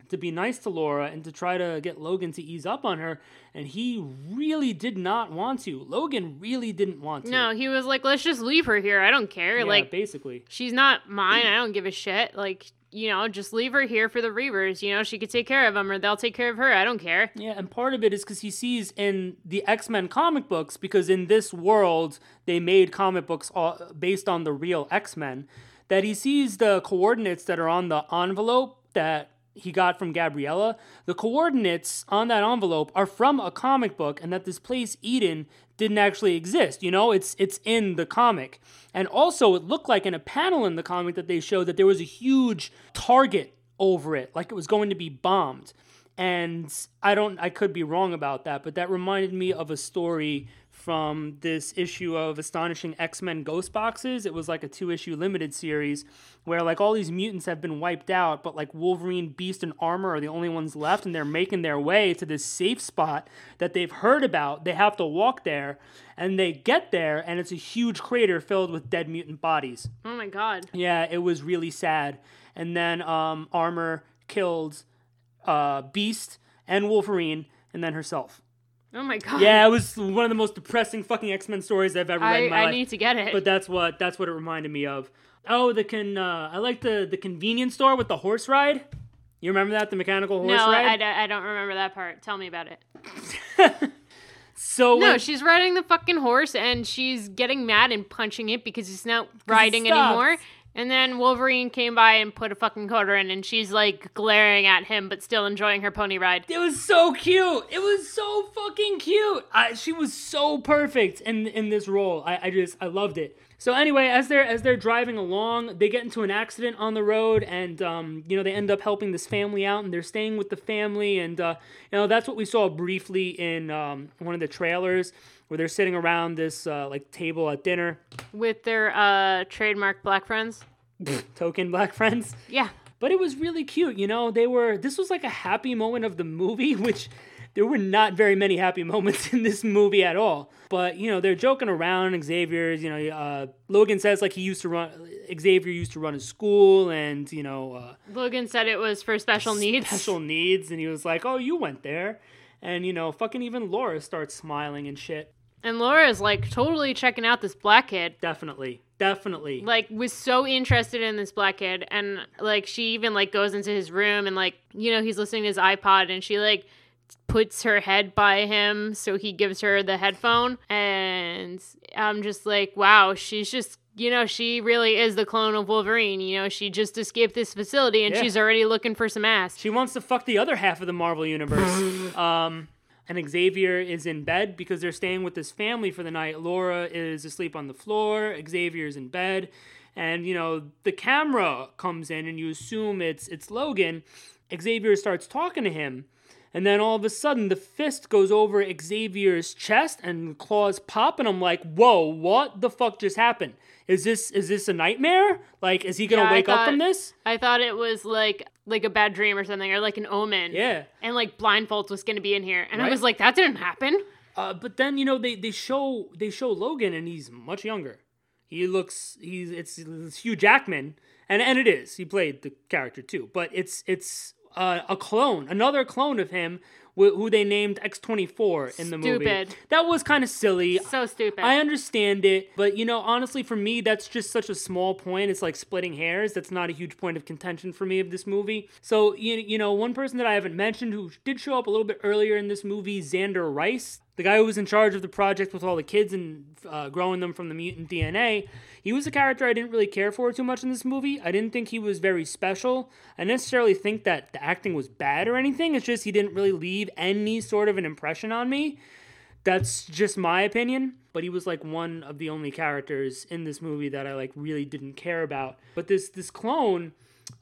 to be nice to Laura and to try to get Logan to ease up on her, and he really did not want to. Logan really didn't want to. No, he was like, let's just leave her here. I don't care. yeah, like, basically. she's not mine. I don't give a shit. Like, you know, just leave her here for the Reavers. You know, she could take care of them or they'll take care of her. I don't care. Yeah, and part of it is because he sees in the X Men comic books, because in this world they made comic books all, based on the real X Men, that he sees the coordinates that are on the envelope that he got from Gabriella. The coordinates on that envelope are from a comic book, and that this place Eden didn't actually exist. You know, it's it's in the comic, and also it looked like in a panel in the comic that they showed that there was a huge target over it, like it was going to be bombed and I don't I could be wrong about that, but that reminded me of a story from this issue of Astonishing X-Men Ghost Boxes. It was like a two-issue limited series where like all these mutants have been wiped out, but like Wolverine, Beast and Armor are the only ones left and they're making their way to this safe spot that they've heard about. They have to walk there and they get there and it's a huge crater filled with dead mutant bodies. Oh my god. Yeah, it was really sad. And then um, Armor killed uh, Beast and Wolverine, and then herself. Oh my god. Yeah, it was one of the most depressing fucking X Men stories I've ever read I, in my life. I life. need to get it. But that's what that's what it reminded me of. Oh, the can uh, I like the the convenience store with the horse ride. You remember that the mechanical horse no, I, ride? I, I don't remember that part. Tell me about it. so No, when- she's riding the fucking horse and she's getting mad and punching it because it's not riding stops. anymore. And then Wolverine came by and put a fucking quarter in, and she's like glaring at him, but still enjoying her pony ride. It was so cute. It was so fucking cute. I, she was so perfect in in this role. I, I just I loved it. So anyway, as they're as they're driving along, they get into an accident on the road, and um, you know they end up helping this family out, and they're staying with the family, and uh, you know that's what we saw briefly in um, one of the trailers where they're sitting around this uh, like table at dinner, With their uh, trademark black friends. token black friends. Yeah. but it was really cute you know they were this was like a happy moment of the movie which there were not very many happy moments in this movie at all but you know they're joking around xavier's you know uh, logan says like he used to run xavier used to run a school and you know uh, Logan said it was for special needs. special needs and he was like oh you went there and you know fucking even laura starts smiling and shit. And Laura's like totally checking out this black kid. definitely. Definitely. Like was so interested in this black kid and like she even like goes into his room and like you know he's listening to his iPod and she like puts her head by him so he gives her the headphone. And I'm just like wow she's just you know she really is the clone of Wolverine you know she just escaped this facility and Yeah. she's already looking for some ass. She wants to fuck the other half of the Marvel universe. um, and Xavier is in bed because they're staying with this family for the night. Laura is asleep on the floor. Xavier's in bed, and you know the camera comes in, and you assume it's it's Logan. Xavier starts talking to him, and then all of a sudden the fist goes over Xavier's chest, and claws pop, and I'm like, "Whoa, what the fuck just happened? Is this is this a nightmare? Like, is he gonna Yeah, wake up from this?" I thought it was like like a bad dream or something or like an omen. Yeah. And like blindfolds was going to be in here and I was like that didn't happen. Uh, but then you know they, they show they show Logan and he's much younger. He looks he's it's, it's Hugh Jackman and and it is he played the character too. But it's it's uh, a clone, another clone of him wh- who they named X twenty four in the movie. Stupid. That was kind of silly. So stupid. I understand it, but you know, honestly, for me, that's just such a small point. It's like splitting hairs. That's not a huge point of contention for me of this movie. So, you, you know, one person that I haven't mentioned who did show up a little bit earlier in this movie, Zander Rice, the guy who was in charge of the project with all the kids and uh, growing them from the mutant DNA. He was a character I didn't really care for too much in this movie. I didn't think he was very special. I necessarily think that the acting was bad or anything. It's just he didn't really leave any sort of an impression on me. That's just my opinion, but he was like one of the only characters in this movie that I like really didn't care about. But this this clone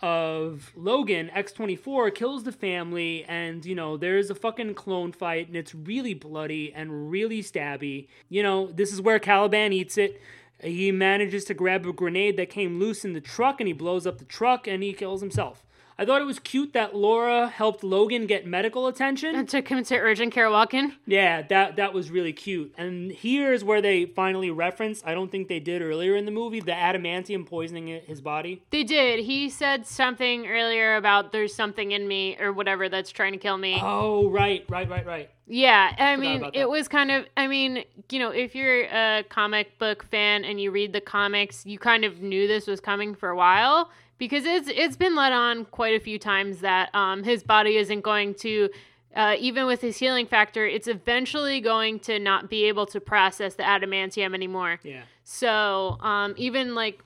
of Logan X24 kills the family and you know there's a fucking clone fight and it's really bloody and really stabby. You know, this is where Caliban eats it. He manages to grab a grenade that came loose in the truck and he blows up the truck and he kills himself. I thought it was cute that Laura helped Logan get medical attention. And took him to urgent care walk-in. Yeah, that that was really cute. And here's where they finally reference. I don't think they did earlier in the movie the adamantium poisoning his body. They did. He said something earlier about there's something in me or whatever that's trying to kill me. Oh, right, right, right, right. Yeah, I mean, it was kind of. I mean, you know, if you're a comic book fan and you read the comics, you kind of knew this was coming for a while because it's it's been let on quite a few times that um, his body isn't going to. Uh, even with his healing factor, it's eventually going to not be able to process the adamantium anymore. Yeah. So, um, even like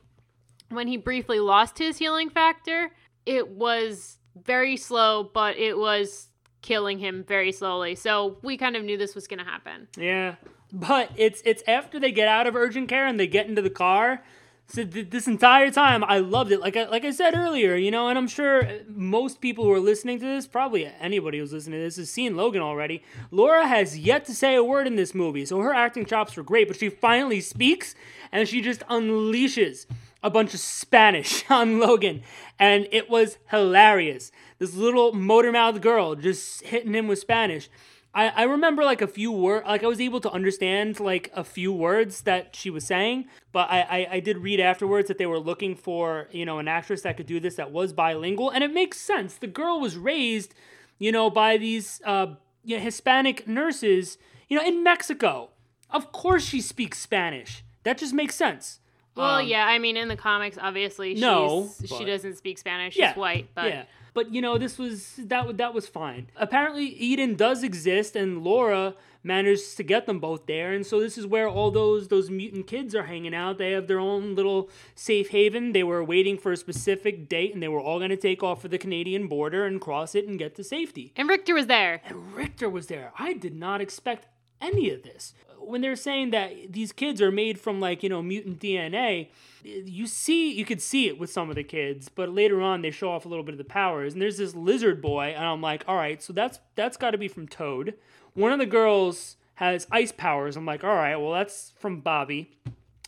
when he briefly lost his healing factor, it was very slow, but it was killing him very slowly. So we kind of knew this was going to happen. Yeah, but it's it's after they get out of urgent care and they get into the car. So th- this entire time, I loved it. Like I, like I said earlier, you know, and I'm sure most people who are listening to this, probably anybody who's listening to this, has seen Logan already. Laura has yet to say a word in this movie, so her acting chops were great. But she finally speaks, and she just unleashes a bunch of Spanish on Logan, and it was hilarious. This little motor mouthed girl just hitting him with Spanish. I, I remember like a few words, like I was able to understand like a few words that she was saying, but I, I, I did read afterwards that they were looking for, you know, an actress that could do this that was bilingual, and it makes sense. The girl was raised, you know, by these uh, you know, Hispanic nurses, you know, in Mexico. Of course she speaks Spanish. That just makes sense. Well, Um, yeah, I mean, in the comics, obviously, she's, No, she doesn't speak Spanish. She's Yeah, white, but yeah. But you know, this was that that was fine. Apparently, Eden does exist, and Laura managed to get them both there. And so this is where all those those mutant kids are hanging out. They have their own little safe haven. They were waiting for a specific date, and they were all going to take off for the Canadian border and cross it and get to safety. and Rictor was there. And Rictor was there. I did not expect any of this. When they're saying that these kids are made from like, you know, mutant DNA, you see you could see it with some of the kids, but later on they show off a little bit of the powers. And there's this lizard boy, and I'm like, all right, so that's that's gotta be from Toad. One of the girls has ice powers. I'm like, all right, well that's from Bobby.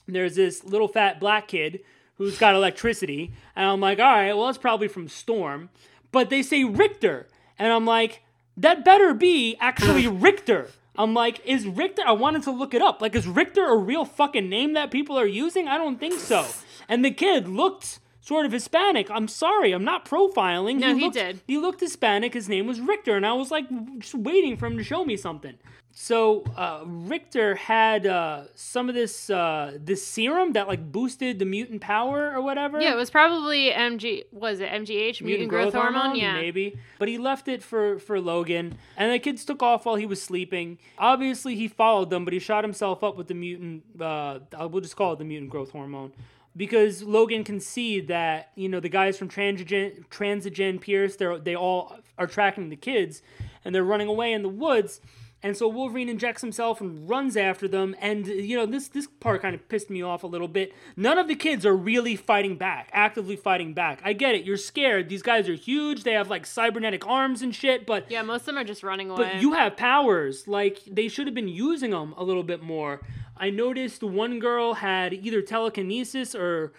There's this little fat black kid who's got electricity, and I'm like, all right, well that's probably from Storm. But they say Rictor, and I'm like, that better be actually Rictor. I'm like, is Rictor? I wanted to look it up. Like, is Rictor a real fucking name that people are using? I don't think so. And the kid looked sort of Hispanic. I'm sorry, I'm not profiling. No, he looked, did. He looked Hispanic. His name was Rictor, and I was like, just waiting for him to show me something. So uh, Rictor had uh, some of this uh, this serum that like boosted the mutant power or whatever. Yeah, it was probably MG. Was it MGH? Mutant, growth, hormone. Yeah. maybe. But he left it for for Logan, and the kids took off while he was sleeping. Obviously, he followed them, but he shot himself up with the mutant. Uh, we'll just call it the mutant growth hormone. Because Logan can see that you know the guys from Transigen, Transigen Pierce, they they all are tracking the kids, and they're running away in the woods. And so Wolverine injects himself and runs after them. And you know this this part kind of pissed me off a little bit. None of the kids are really fighting back, actively fighting back. I get it. You're scared. These guys are huge. They have like cybernetic arms and shit. But Yeah, most of them are just running away. but you have powers. Like they should have been using them a little bit more. I noticed one girl had either telekinesis or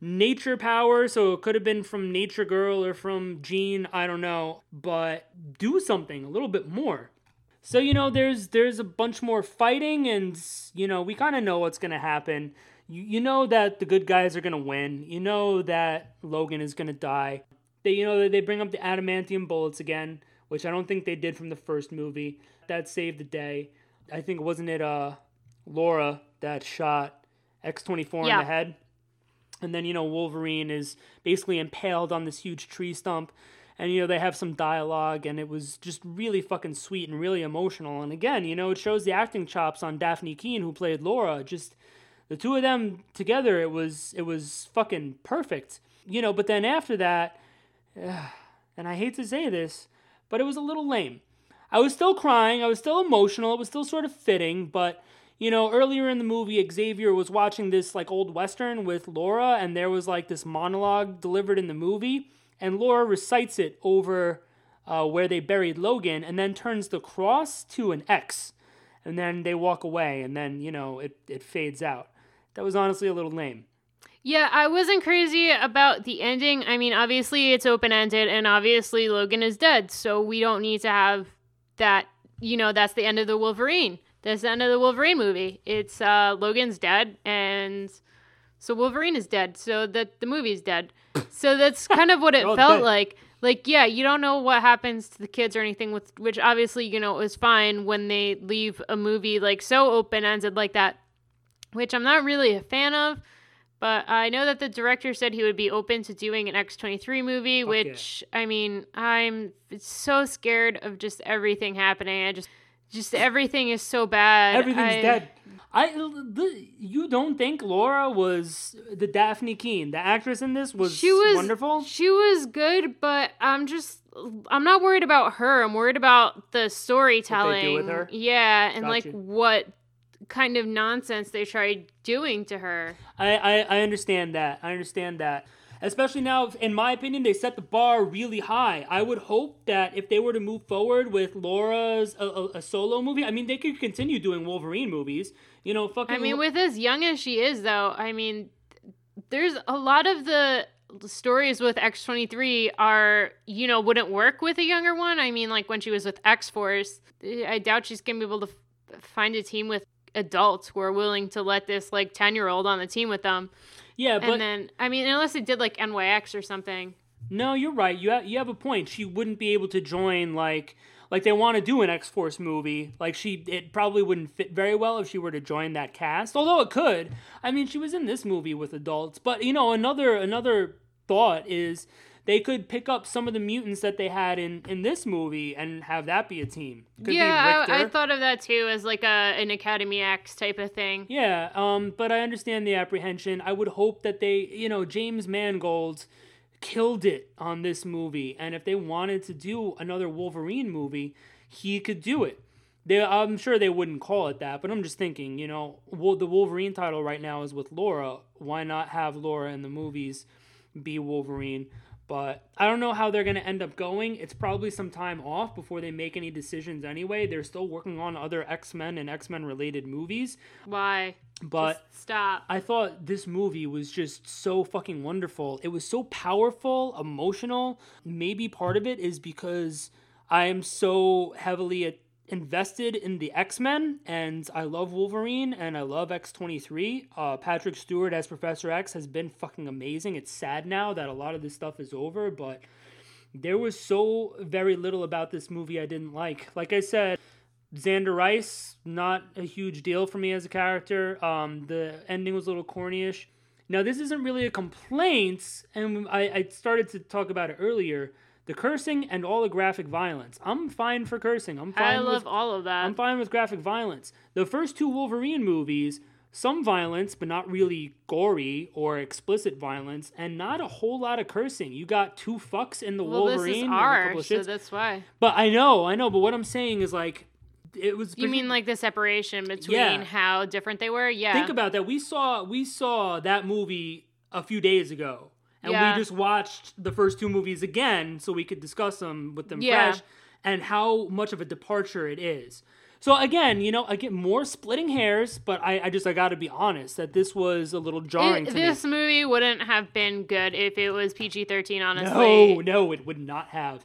nature power, so it could have been from Nature Girl or from Jean. I don't know, but do something a little bit more. So you know, there's there's a bunch more fighting, and you know we kind of know what's gonna happen. You you know that the good guys are gonna win. You know that Logan is gonna die. They you know they bring up the adamantium bullets again, which I don't think they did from the first movie. That saved the day. I think wasn't it uh Laura that shot X twenty four in the head. And then, you know, Wolverine is basically impaled on this huge tree stump. And, you know, they have some dialogue, and it was just really fucking sweet and really emotional. And again, you know, it shows the acting chops on Dafne Keen, who played Laura. Just the two of them together, it was it was fucking perfect. You know, but then after that, and I hate to say this, but it was a little lame. I was still crying, I was still emotional, it was still sort of fitting, but you know, earlier in the movie, Xavier was watching this like old western with Laura, and there was like this monologue delivered in the movie, and Laura recites it over uh, where they buried Logan, and then turns the cross to an X, and then they walk away, and then you know it it fades out. That was honestly a little lame. Yeah, I wasn't crazy about the ending. I mean, obviously it's open ended, and obviously Logan is dead, so we don't need to have that. You know, that's the end of the Wolverine. That's the end of the Wolverine movie. It's uh, Logan's dead, and so Wolverine is dead. So that the movie is dead. So that's kind of what it oh, felt dead. like. Like, yeah, you don't know what happens to the kids or anything. With which obviously, you know, is fine when they leave a movie like so open ended like that, which I'm not really a fan of. But I know that the director said he would be open to doing an X23 movie, Fuck which I mean, I'm so scared of just everything happening. I just just everything is so bad. Everything's I- dead. I the, you don't think Laura was the Dafne Keen, the actress in this was, She was wonderful? She was good, but I'm just I'm not worried about her. I'm worried about the storytelling. with her? Yeah, and Got like you. what kind of nonsense they tried doing to her. I, I I understand that. I understand that. Especially now, in my opinion, they set the bar really high. I would hope that if they were to move forward with Laura's a, a, a solo movie, I mean, they could continue doing Wolverine movies. You know, fucking. I mean, with as young as she is, though, I mean, there's a lot of the stories with X23 are, you know, wouldn't work with a younger one. I mean, like when she was with X Force, I doubt she's going to be able to f- find a team with adults who are willing to let this like 10 year old on the team with them. Yeah, but and then, I mean, unless it did like NYX or something. No, you're right. You have, you have a point. She wouldn't be able to join like like they want to do an X Force movie. Like she, it probably wouldn't fit very well if she were to join that cast. Although it could. I mean, she was in this movie with adults. But you know, another another thought is they could pick up some of the mutants that they had in in this movie and have that be a team. Could be yeah, I, I thought of that too as like a an Academy X type of thing. Yeah, um, but I understand the apprehension. I would hope that they, you know, James Mangold killed it on this movie, and if they wanted to do another Wolverine movie, he could do it. They, I'm sure they wouldn't call it that, but I'm just thinking, you know, the Wolverine title right now is with Laura. Why not have Laura in the movies be Wolverine? But I don't know how they're going to end up going. It's probably some time off before they make any decisions anyway. They're still working on other X Men and X Men related movies. Why? But Just stop. I thought this movie was just so fucking wonderful. It was so powerful, emotional. Maybe part of it is because I am so heavily invested in the X Men and I love Wolverine and I love X23. Uh, Patrick Stewart as Professor X has been fucking amazing. It's sad now that a lot of this stuff is over, but there was so very little about this movie I didn't like. Like I said, Zander Rice, not a huge deal for me as a character. Um, the ending was a little cornyish. Now, this isn't really a complaint, and I, I started to talk about it earlier. The cursing and all the graphic violence. I'm fine for cursing. I'm fine I with all of that. I'm fine with graphic violence. The first two Wolverine movies, some violence, but not really gory or explicit violence, and not a whole lot of cursing. You got two fucks in the well, Wolverine. this is R, so that's why. But I know, I know. But what I'm saying is like, it was. You mean like the separation between Yeah. how different they were? Yeah. think about that. We saw we saw that movie a few days ago, and Yeah. we just watched the first two movies again so we could discuss them with them Yeah. fresh, and how much of a departure it is. So again, you know, I get more splitting hairs, but I, I just I got to be honest that this was a little jarring It- this me. movie wouldn't have been good if it was PG 13, honestly. No, no, it would not have.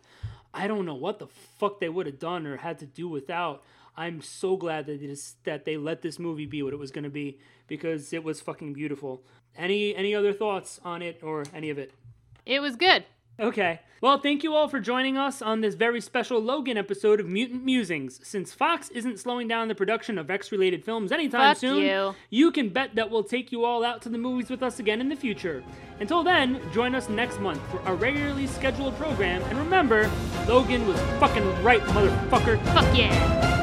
I don't know what the fuck they would have done or had to do without. I'm so glad that this that they let this movie be what it was going to be because it was fucking beautiful. Any any other thoughts on it or any of it? It was good. Okay. Well, thank you all for joining us on this very special Logan episode of Mutant Musings. Since Fox isn't slowing down the production of X related films anytime Fuck soon, you. can bet that we'll take you all out to the movies with us again in the future. Until then, join us next month for a regularly scheduled program, and remember, Logan was fucking right, motherfucker. Fuck yeah.